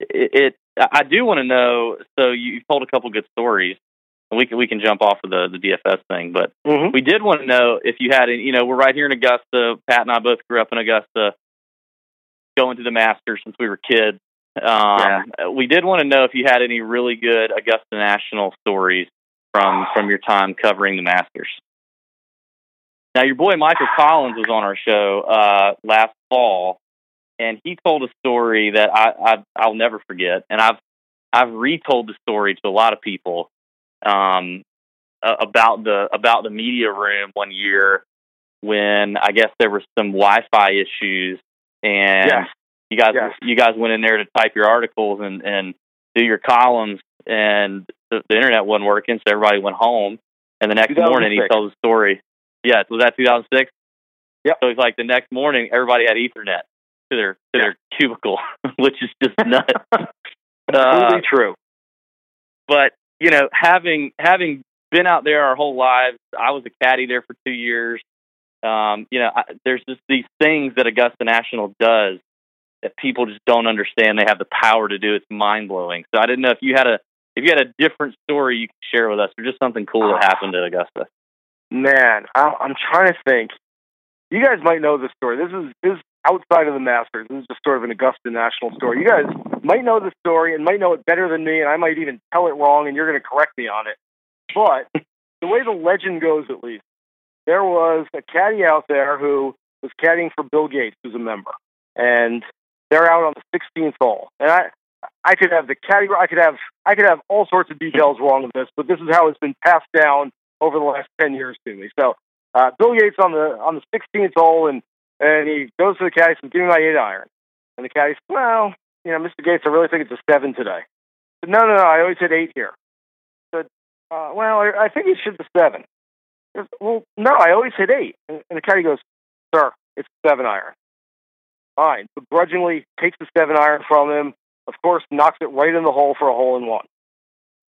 it, it I do want to know. So you told a couple good stories. We can we can jump off of the the DFS thing, but Mm-hmm. we did want to know if you had any. You know, we're right here in Augusta. Pat and I both grew up in Augusta, going to the Masters since we were kids. Um, We did want to know if you had any really good Augusta National stories from from your time covering the Masters. Now, your boy Michael Collins was on our show uh, last fall, and he told a story that I, I I'll never forget, and I've I've retold the story to a lot of people um, about the about the media room one year when I guess there were some Wi-Fi issues, and you guys you guys went in there to type your articles and and do your columns, and the, the internet wasn't working, so everybody went home. And the next morning, he 2006. tells the story. Yes, was that 2006? Yeah. So it's like the next morning, everybody had Ethernet to their to their cubicle, [laughs] which is just [laughs] nuts. uh, true. but you know, having having been out there our whole lives, I was a caddy there for two years. Um, you know, I, there's just these things that Augusta National does that people just don't understand. They have the power to do. It's mind blowing. So I didn't know if you had a if you had a different story you could share with us, or just something cool that happened at Augusta. Man, I, I'm trying to think. You guys might know this story. This is this is outside of the Masters. This is just sort of an Augusta National story. You guys might know the story and might know it better than me, and I might even tell it wrong, and you're going to correct me on it. But [laughs] the way the legend goes, at least, there was a caddy out there who was caddying for Bill Gates, who's a member, and they're out on the 16th hole. And I, I could have the caddy, I could have, I could have all sorts of details wrong with this, but this is how it's been passed down over the last 10 years to me. So uh, Bill Gates on the on the 16th hole, and and he goes to the caddy, says, "Give me my eight iron." And the caddy says, "Well, you know, Mr. Gates, I really think it's a seven today." Said, "No, no, no, I always hit eight here." Said, uh, "Well, I, I think you should the seven." Says, well, no, I always hit eight. And, and the caddy goes, "Sir, it's seven iron." Fine, begrudgingly takes the seven iron from him. Of course, knocks it right in the hole for a hole in one.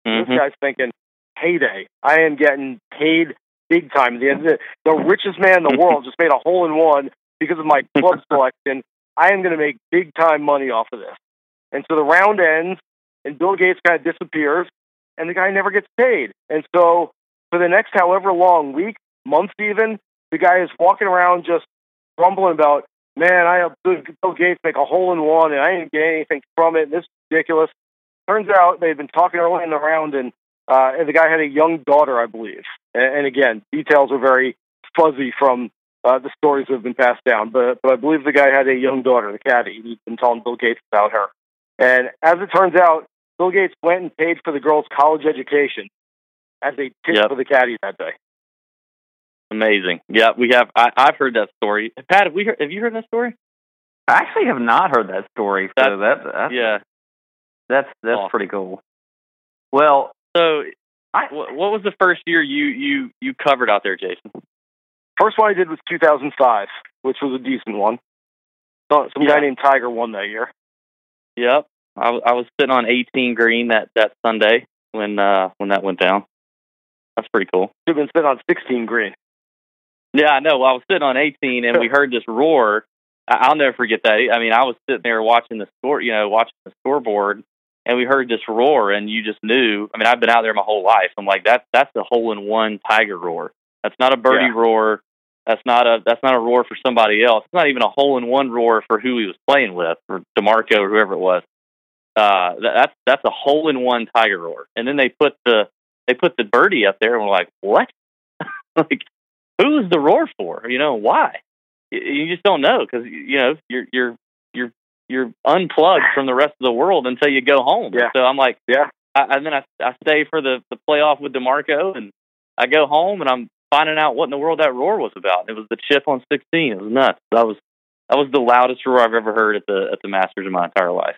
Mhm. This guy's thinking, payday. I am getting paid big time. The, the, the richest man in the world just made a hole in one because of my club [laughs] selection. I am going to make big time money off of this. And so the round ends, and Bill Gates kind of disappears, and the guy never gets paid. And so for the next however long, week, months even, the guy is walking around just grumbling about, man, I helped Bill Gates make a hole in one, and I didn't get anything from it. This is ridiculous. Turns out they'd been talking the and uh, and the guy had a young daughter, I believe. And, and again, details are very fuzzy from uh, the stories that have been passed down. But but I believe the guy had a young daughter, the caddy. He'd been telling Bill Gates about her. And as it turns out, Bill Gates went and paid for the girl's college education as a tip Yep. for the caddy that day. Amazing. Yeah, we have. I, I've heard that story. Pat, have we heard, have you heard that story? I actually have not heard that story. So that, that's Yeah. that's that's Awesome. pretty cool. Well, So, I what, what was the first year you you you covered out there, Jason? First one I did was 2005, which was a decent one. Some Yeah. guy named Tiger won that year. Yep. I, I was sitting on 18 green that that Sunday when uh when that went down. That's pretty cool. You've been sitting on 16 green. Yeah, I know. Well, I was sitting on 18, and we [laughs] heard this roar. I'll never forget that. I mean, I was sitting there watching the score, you know, watching the scoreboard, and we heard this roar, and you just knew. I mean, I've been out there my whole life. I'm like, that's that's the hole in one tiger roar. That's not a birdie Yeah. roar. That's not a that's not a roar for somebody else. It's not even a hole in one roar for who he was playing with, for DiMarco or whoever it was. Uh, that, that's that's a hole in one tiger roar. And then they put the they put the birdie up there, and we're like, what? [laughs] like, who is the roar for? You know, why? You, just don't know because you know you're you're you're you're unplugged from the rest of the world until you go home. Yeah. So I'm like, Yeah. I, and then I I stay for the the playoff with DiMarco, and I go home and I'm finding out what in the world that roar was about. It was the chip on 16. It was nuts. That was that was the loudest roar I've ever heard at the at the Masters in my entire life.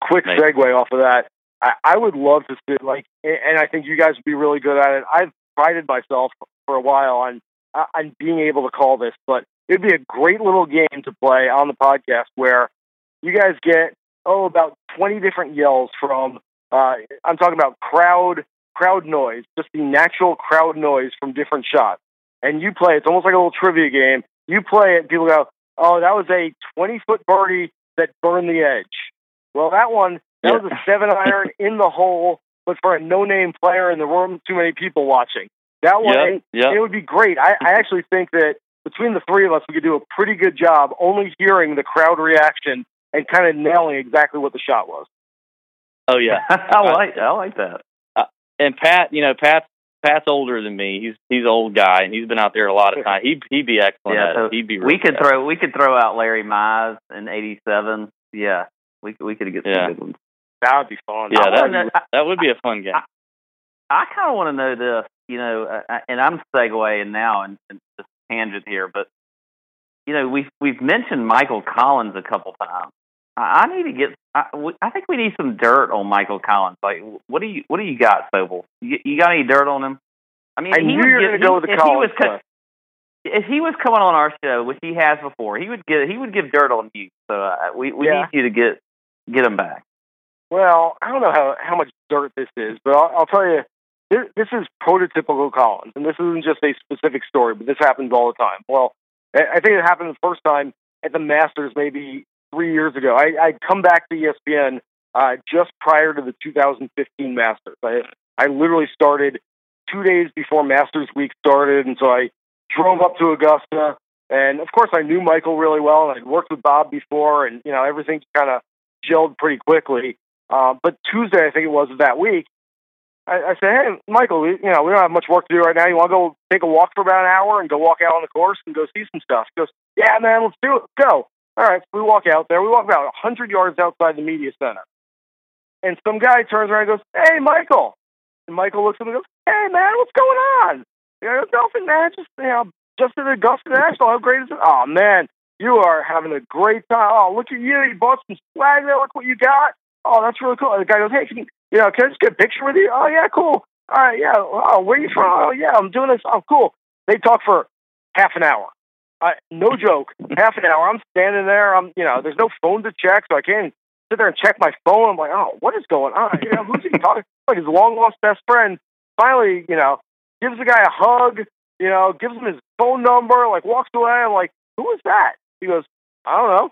quick Amazing. segue off of that. I, I would love to see like, and I think you guys would be really good at it. I've prided myself for a while on uh, on being able to call this, but it'd be a great little game to play on the podcast where you guys get oh about twenty different yells from. Uh, I'm talking about crowd crowd noise, just the natural crowd noise from different shots, and you play. It's almost like a little trivia game. You play it, and people go, "Oh, that was a 20 foot birdie that burned the edge." Well, that one, that Yeah. was a seven iron in the hole, but for a no name player in the room, too many people watching. That one, Yep, yep. it would be great. I, I actually think that between the three of us, we could do a pretty good job only hearing the crowd reaction and kind of nailing exactly what the shot was. Oh yeah. [laughs] I uh, like I like that. Uh, and Pat, you know, Pat's Pat's older than me. He's he's an old guy, and he's been out there a lot of time. He he'd be excellent. Yeah, at so it. He'd be. We could good. throw we could throw out Larry Mize in '87. Yeah, we we could get some Yeah. good ones. That would be fun. Yeah, that wanna- would be, that would be a fun game. I kind of want to know this, you know, uh, and I'm segueing now and, and just tangent here, but you know, we've we've mentioned Michael Collins a couple times. I, I need to get. I, we- I think we need some dirt on Michael Collins. Like, what do you what do you got, Sobel? You, you got any dirt on him? I mean, I he knew you were going to go with the if he was Collins if he was coming on our show, which he has before, he would get he would give dirt on you. So uh, we we Yeah. need you to get get him back. Well, I don't know how, how much dirt this is, but I'll, I'll tell you, this, is prototypical Collins, and this isn't just a specific story, but this happens all the time. Well, I think it happened the first time at the Masters maybe three years ago. I, I'd come back to ESPN uh, just prior to the 2015 Masters. I, I literally started two days before Masters Week started, and so I drove up to Augusta. And of course, I knew Michael really well, and I'd worked with Bob before, and you know everything kind of gelled pretty quickly. Uh, but Tuesday, I think it was that week, I, I said, "Hey, Michael, we, you know we don't have much work to do right now. You want to go take a walk for about an hour and go walk out on the course and go see some stuff?" He goes, "Yeah, man, let's do it. Go." All right, so we walk out there. We walk about a hundred yards outside the media center, and some guy turns around and goes, "Hey, Michael!" And Michael looks at me and goes, "Hey, man, what's going on?" I go, "Nothing, man. Just you know, just at Augusta National. How great is it? Oh man, you are having a great time. Oh, look at you. You bought some swag there. Look what you got. Oh, that's really cool. And the guy goes, hey, can you, you know, can I just get a picture with you? Oh, yeah, cool. All right, yeah. Oh, where you from? Oh, yeah, I'm doing this. Oh, cool. They talk for half an hour. I, no joke, half an hour. I'm standing there. I'm, you know, there's no phone to check, so I can't sit there and check my phone. I'm like, oh, what is going on? You know, who's he talking? Like his long lost best friend. Finally, you know, gives the guy a hug. You know, gives him his phone number. Like walks away. I'm like, who is that? He goes, I don't know.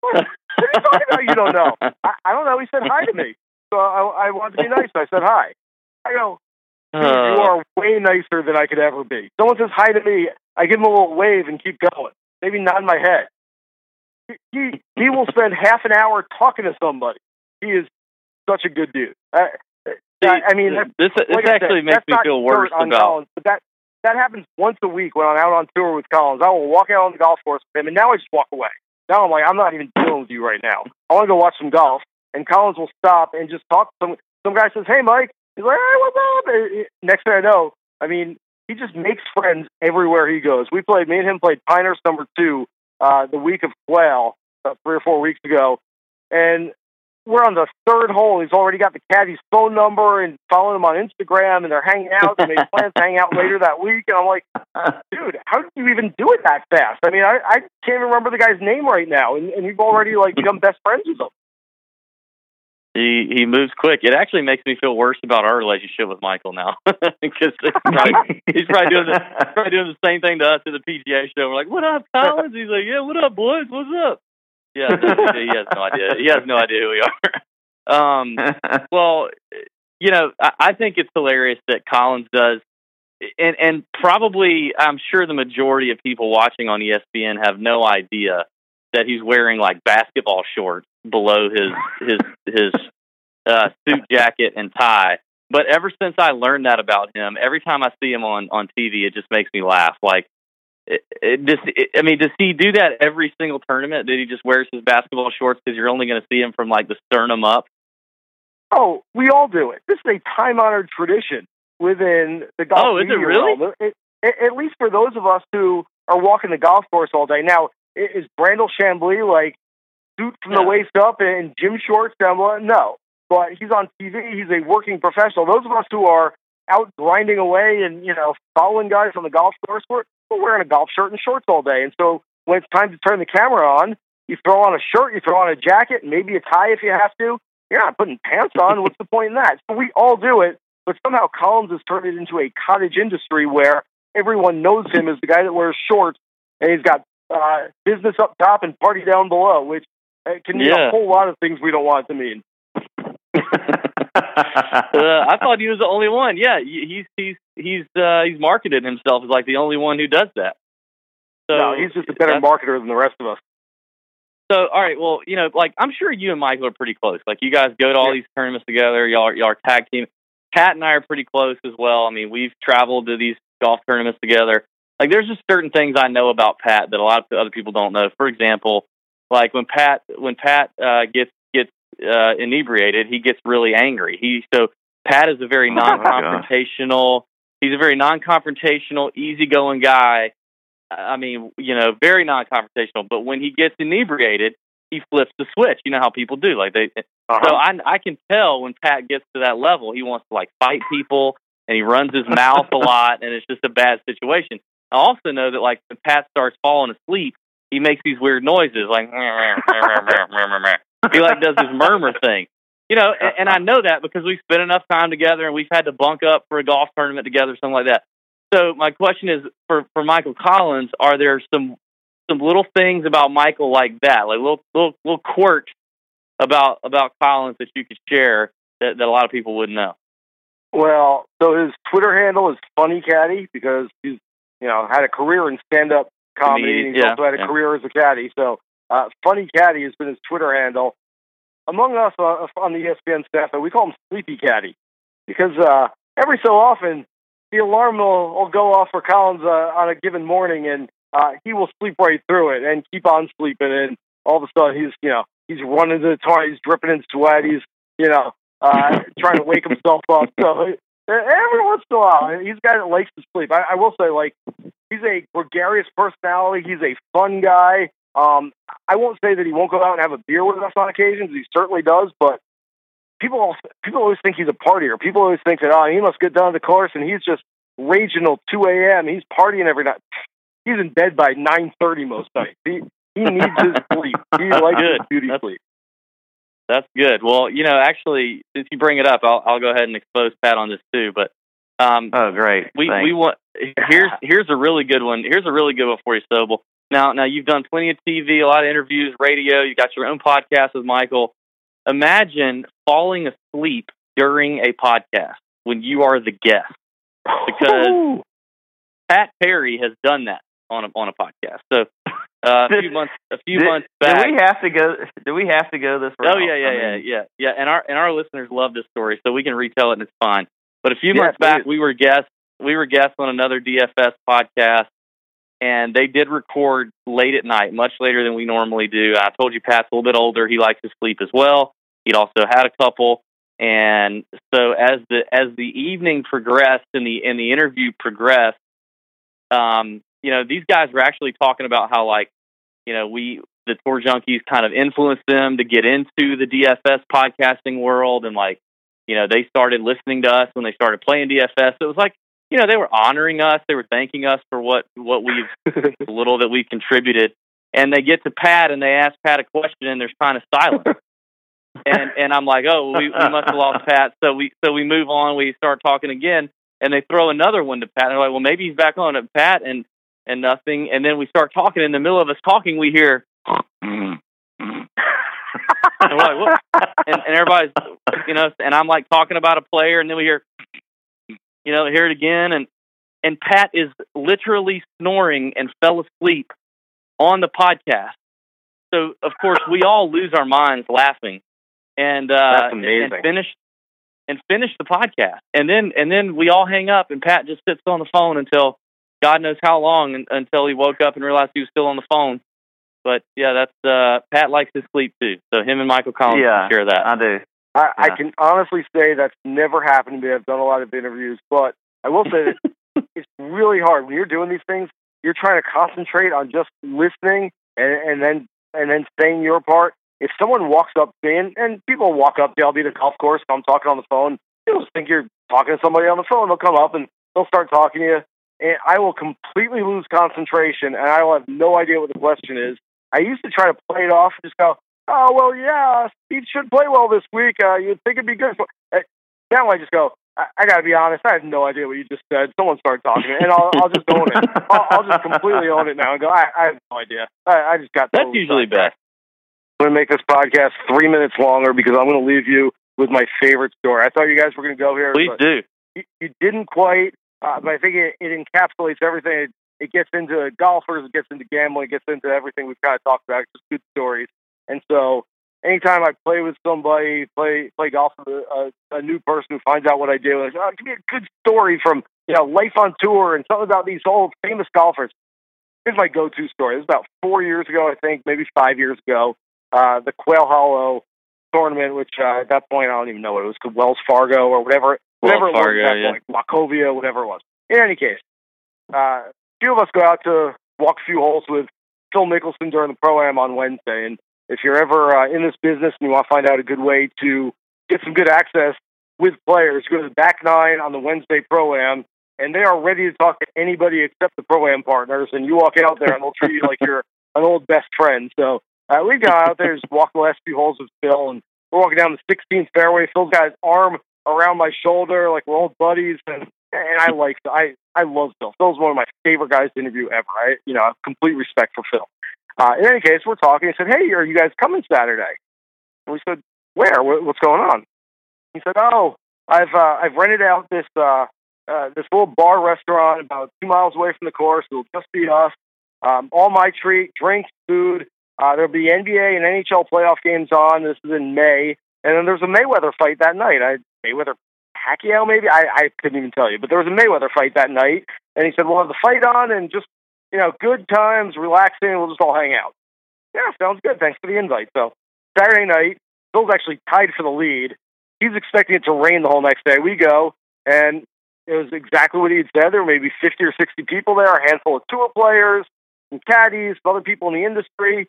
What, what are you talking about? You don't know. I, I don't know. He said hi to me. So I, I wanted to be nice. I said hi. I go, you Uh, are way nicer than I could ever be. Someone says hi to me, I give him a little wave and keep going. Maybe nod my head. He, he will spend half an hour talking to somebody. He is such a good dude. I, I, I mean, this this like I said, actually makes me feel worse about. Collins, but that that happens once a week when I'm out on tour with Collins. I will walk out on the golf course with him, and now I just walk away. Now I'm like, I'm not even dealing with you right now. I want to go watch some golf, and Collins will stop and just talk. to Some some guy says, "Hey, Mike." He's like, "Hey, what's up?" And next thing I know, I mean, he just makes friends everywhere he goes. We played. Me and him played Pinehurst number two uh, the week of Quail, about three or four weeks ago, and we're on the third hole. He's already got the caddy's phone number and following him on Instagram, and they're hanging out. They made plans to hang out later that week, and I'm like, dude, how did you even do it that fast? I mean, I, I can't even remember the guy's name right now, and, and you've already like become best friends with him. He he moves quick. It actually makes me feel worse about our relationship with Michael now [laughs] because probably, he's probably doing the probably doing the same thing to us at the PGA show. We're like, "What up, Collins?" He's like, "Yeah, what up, boys? What's up?" Yeah, he has no idea. He has no idea who we are. [laughs] Um, well, you know, I, I think it's hilarious that Collins does, and and probably I'm sure the majority of people watching on ESPN have no idea that he's wearing like basketball shorts below his his his uh, suit jacket and tie. But ever since I learned that about him, every time I see him on on TV, it just makes me laugh. Like, it, it just, it, I mean, does he do that every single tournament? Did he just wears his basketball shorts because you're only going to see him from like the sternum up? Oh, we all do it. This is a time honored tradition within the golf. Oh, is it really? World. It, at least for those of us who are walking the golf course all day. Now, is Brandel Chamblee like suit from the waist up and gym shorts down below? No. But he's on TV. He's a working professional. Those of us who are out grinding away and, you know, following guys on the golf course, we're, we're wearing a golf shirt and shorts all day. And so when it's time to turn the camera on, you throw on a shirt, you throw on a jacket, maybe a tie if you have to. You're not putting pants on. What's the point in that? So we all do it. But somehow Collins has turned it into a cottage industry where everyone knows him as the guy that wears shorts and he's got uh, business up top and party down below, which it can mean Yeah. a whole lot of things we don't want it to mean. [laughs] uh, I thought he was the only one. Yeah, he's he's he's uh, he's marketed himself as like the only one who does that. So no, he's just a better marketer than the rest of us. So, all right, well, you know, like I'm sure you and Michael are pretty close. Like you guys go to all Yeah. these tournaments together. Y'all, y'all are tag team. Pat and I are pretty close as well. I mean, we've traveled to these golf tournaments together. Like, there's just certain things I know about Pat that a lot of other people don't know. For example, like when Pat when Pat uh, gets gets uh, inebriated, he gets really angry. He so Pat is a very [laughs] Oh, non-confrontational. He's a very non-confrontational, easygoing guy. I mean, you know, very non-confrontational. But when he gets inebriated, he flips the switch. You know how people do. Like they, Uh-huh. so I I can tell when Pat gets to that level, he wants to like fight people and he runs his mouth a [laughs] lot, and it's just a bad situation. I also know that like when Pat starts falling asleep, he makes these weird noises like he like does his murmur thing. You know, and, and I know that because we spent enough time together and we've had to bunk up for a golf tournament together, something like that. So my question is for for Michael Collins, are there some some little things about Michael like that, like little little little quirks about about Collins that you could share that, that a lot of people wouldn't know? Well, so his Twitter handle is Funny Caddy because he's you know had a career in stand up comedy and he's yeah, also had a yeah. career as a caddy. So uh, Funny Caddy has been his Twitter handle. Among us uh, on the ESPN staff, we call him Sleepy Caddy because uh, every so often the alarm will, will go off for Collins uh, on a given morning, and uh, he will sleep right through it and keep on sleeping. And all of a sudden, he's you know he's running to the toilet, he's dripping in sweat, he's you know uh, trying to wake himself up. So uh, every once in a while, he's a guy that likes to sleep. I, I will say, like, he's a gregarious personality. He's a fun guy. Um, I won't say that he won't go out and have a beer with us on occasions. He certainly does, but people people always think he's a partier. People always think that oh, he must get down to the course and he's just raging till two a.m. He's partying every night. He's in bed by nine thirty most nights. He he needs his [laughs] sleep. He likes his beauty That's- sleep. That's good. Well, you know, actually, since you bring it up, I'll I'll go ahead and expose Pat on this too. But um, Oh, great. we Thanks. we want here's here's a really good one. Here's a really good one for you, Sobel. Now now you've done plenty of TV, a lot of interviews, radio. You got your own podcast with Michael. Imagine falling asleep during a podcast when you are the guest. Because- Pat Perry has done that on a on a podcast. So uh, a few [laughs] months a few do, months do we have to go? Do we have to go this Oh yeah, yeah, I yeah, mean, yeah, yeah. And our and our listeners love this story, so we can retell it and it's fine. But a few Yeah, months back, we were guests. We were guests on another DFS podcast, and they did record late at night, much later than we normally do. I told you Pat's a little bit older; he likes to sleep as well. He'd also had a couple, and so as the as the evening progressed and the and the interview progressed, um, you know, these guys were actually talking about how like, you know, we the tour junkies kind of influenced them to get into the DFS podcasting world, and like, you know, they started listening to us when they started playing DFS. So it was like, you know, they were honoring us, they were thanking us for what what we've [laughs] little that we contributed. And they get to Pat and they ask Pat a question, and there's kind of silence. [laughs] and and I'm like, oh, we, we must have lost Pat. So we so we move on. We start talking again, and they throw another one to Pat. And they're like, well, maybe he's back on at Pat, and and nothing. And then we start talking. In the middle of us talking, we hear. and we're like, what? And, and everybody's, you know, and I'm like talking about a player, and then we hear, you know, hear it again, and and Pat is literally snoring and fell asleep on the podcast. So of course we all lose our minds laughing, and uh, and finish and finish the podcast, and then and then we all hang up, and Pat just sits on the phone until God knows how long, until he woke up and realized he was still on the phone. But yeah, that's uh, Pat likes his sleep too. So him and Michael Collins Yeah. share that. I do. I, I can honestly say that's never happened to me. I've done a lot of interviews, but I will say that [laughs] it's really hard when you're doing these things. You're trying to concentrate on just listening and, and then and then saying your part. If someone walks up to me, and, and people walk up, they'll be the golf course. I'm talking on the phone, They'll just think you're talking to somebody on the phone. They'll come up and they'll start talking to you, and I will completely lose concentration, and I will have no idea what the question is. I used to try to play it off and just go, oh well yeah steve should play well this week uh you'd think it'd be good for now i just go I, I gotta be honest i have no idea what you just said someone start talking and i'll i'll just own it [laughs] I'll, I'll just completely own it now and go i, I have no idea i, I just got That's totally usually best. i'm gonna make this podcast three minutes longer because i'm gonna leave you with my favorite story i thought you guys were gonna go here Please do. you, you didn't quite, uh, but I think it, it encapsulates everything. It, it gets into golfers, it gets into gambling, it gets into everything we've kind of talked about. It's just good stories. And so, anytime I play with somebody, play play golf with a, a, a new person who finds out what I do, and "Oh, give me a good story from you know life on tour and something about these old famous golfers." Here's my go-to story. This is about four years ago, I think, maybe five years ago. Uh, the Quail Hollow tournament, which uh, at that point I don't even know what it was, Wells Fargo or whatever whatever Wells it was Fargo, yeah. point, Wachovia, whatever it was. In any case, uh, a few of us go out to walk a few holes with Phil Mickelson during the pro am on Wednesday. And if you're ever uh, in this business and you want to find out a good way to get some good access with players, go to the back nine on the Wednesday pro am, and they are ready to talk to anybody except the pro am partners. And you walk out there and they'll treat you like you're an old best friend. So uh, we got out there, just walked the last few holes with Phil, and we're walking down the 16th fairway. Phil's got his arm around my shoulder, like we're old buddies, and and I like I I love Phil. Phil's one of my favorite guys to interview ever. I you know I have complete respect for Phil. Uh, in any case, we're talking. He said, "Hey, are you guys coming Saturday?" And we said, "Where? What, what's going on?" He said, "Oh, I've uh, I've rented out this uh, uh, this little bar restaurant about two miles away from the course. It'll just be us. Um, all my treat, drinks, food. Uh, there'll be NBA and NHL playoff games on. This is in May, and then there's a Mayweather fight that night. I Mayweather Pacquiao, maybe I, I couldn't even tell you, but there was a Mayweather fight that night, and he said we'll have the fight on and just you know good times, relaxing. We'll just all hang out. Yeah, sounds good. Thanks for the invite. So Saturday night, Bill's actually tied for the lead. He's expecting it to rain the whole next day. We go, and it was exactly what he'd said. There were maybe 50 or 60 people there, a handful of tour players, some caddies, some other people in the industry.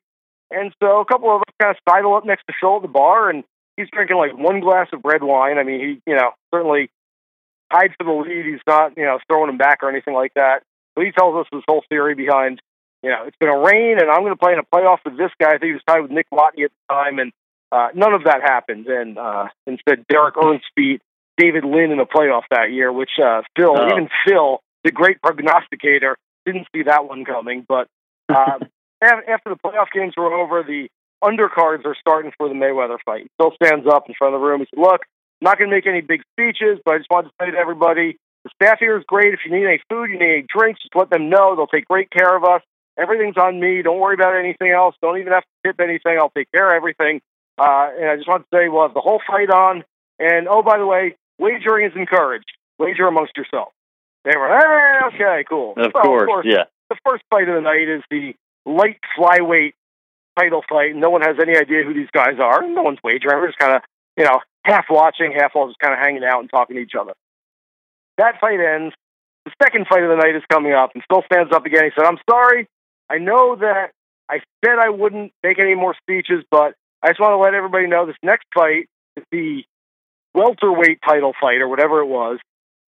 And so a couple of us kind of sidle up next to Phil at the bar, and he's drinking like one glass of red wine. I mean, he, you know, certainly tied for the lead. He's not, you know, throwing him back or anything like that. But he tells us this whole theory behind, you know, it's going to rain, and I'm going to play in a playoff with this guy. I think he was tied with Nick Watney at the time, and uh, none of that happened. And uh, instead, Derek Ernst beat David Lynn in the playoff that year, which uh, Phil, Oh. even Phil, the great prognosticator, didn't see that one coming. But [laughs] uh, after the playoff games were over, the undercards are starting for the Mayweather fight. Phil stands up in front of the room. He said, "Look, I'm not going to make any big speeches, but I just wanted to say to everybody, the staff here is great. If you need any food, you need any drinks, just let them know. They'll take great care of us. Everything's on me. Don't worry about anything else. Don't even have to tip anything. I'll take care of everything. Uh, and I just want to say we'll have the whole fight on. And oh, by the way, wagering is encouraged. Wager amongst yourself. They were, hey, okay, cool. Of Well, course, yeah. the first fight of the night is the light flyweight title fight. No one has any idea who these guys are. No one's wagering. We're just kind of, you know, half watching, half all just kind of hanging out and talking to each other. That fight ends. The second fight of the night is coming up, and Phil stands up again. He said, I'm sorry. I know that I said I wouldn't make any more speeches, but I just want to let everybody know this next fight is the welterweight title fight or whatever it was.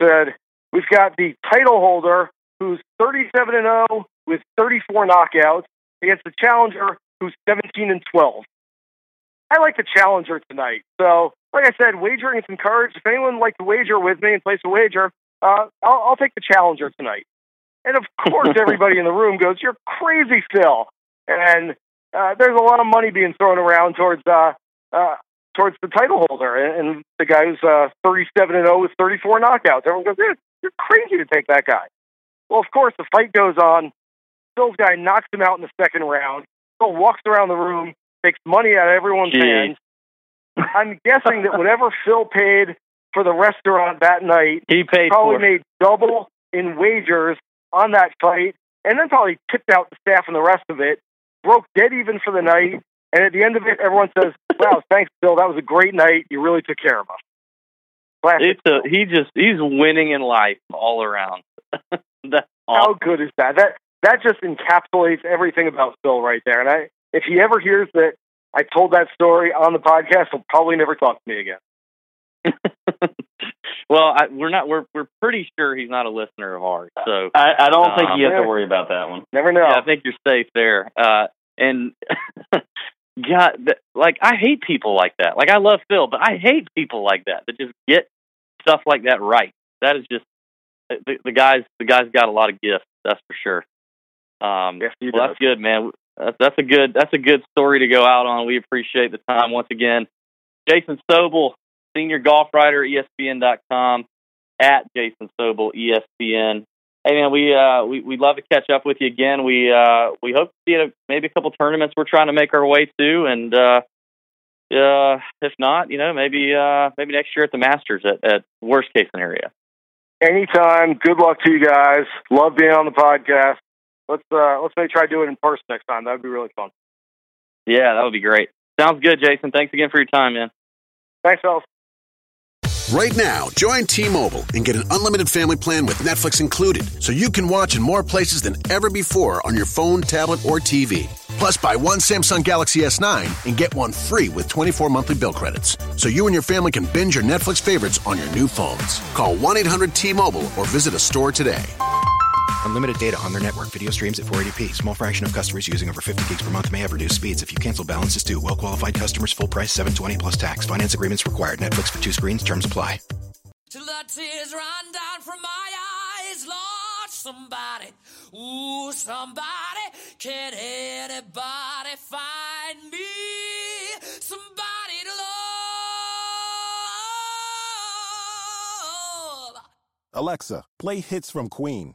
Said, we've got the title holder who's 37 and 0 with 34 knockouts against the challenger who's 17 and 12. I like the challenger tonight. So, like I said, wagering is encouraged. If anyone would like to wager with me and place a wager, uh, I'll, I'll take the challenger tonight. And of [laughs] course, everybody in the room goes, "You're crazy, Phil." And uh, there's a lot of money being thrown around towards uh, uh, towards the title holder, and, and the guy who's uh, 37 and 0 with 34 knockouts. Everyone goes, "Yeah, you're crazy to take that guy." Well, of course, the fight goes on. Phil's guy knocks him out in the second round. Phil walks around the room, takes money out of everyone's Jeez. hands. I'm guessing that whatever [laughs] Phil paid for the restaurant that night He paid probably for made double in wagers on that fight, and then probably tipped out the staff and the rest of it. Broke dead even for the night, and at the end of it, everyone says, "Wow, [laughs] thanks, Phil. That was a great night. You really took care of us." Classic. It's a, he just he's winning in life all around. [laughs] That's How good is that? That that just encapsulates everything about Phil right there. And I, if he ever hears that I told that story on the podcast, he'll probably never talk to me again. [laughs] well, I, we're not. We're we're pretty sure he's not a listener of ours. So I, I don't think Um, you have to worry about that one. Never know. yeah, I think you're safe there. Uh, and [laughs] God, like I hate people like that. Like I love Phil, but I hate people like that that just get stuff like that right. That is just the, the guys. The guy's got a lot of gifts. That's for sure. Um, yes, well, does. that's good, man. That's, that's a good. That's a good story to go out on. We appreciate the time once again. Jason Sobel, senior golf writer, ESPN.com, at Jason Sobel, ESPN. Hey man, we uh we we'd love to catch up with you again. We uh we hope to see you at maybe a couple tournaments we're trying to make our way to, and uh, uh if not, you know maybe uh maybe next year at the Masters at, at worst case scenario. Anytime. Good luck to you guys. Love being on the podcast. Let's uh let's maybe try to do it in person next time. That'd be really fun. Yeah, that would be great. Sounds good, Jason. Thanks again for your time, man. Thanks, fellas. Right now, join T-Mobile and get an unlimited family plan with Netflix included, so you can watch in more places than ever before on your phone, tablet, or TV. Plus, buy one Samsung Galaxy S9 and get one free with 24 monthly bill credits, so you and your family can binge your Netflix favorites on your new phones. Call 1-800-T-Mobile or visit a store today. Unlimited data on their network. Video streams at 480p. Small fraction of customers using over 50 gigs per month may have reduced speeds. If you cancel, balances due. Well qualified customers. Full price. 720 plus tax. Finance agreements required. Netflix for two screens. Terms apply. Till the tears run down from my eyes, Lord, somebody, ooh, somebody, can anybody find me somebody to love? Alexa, play hits from Queen.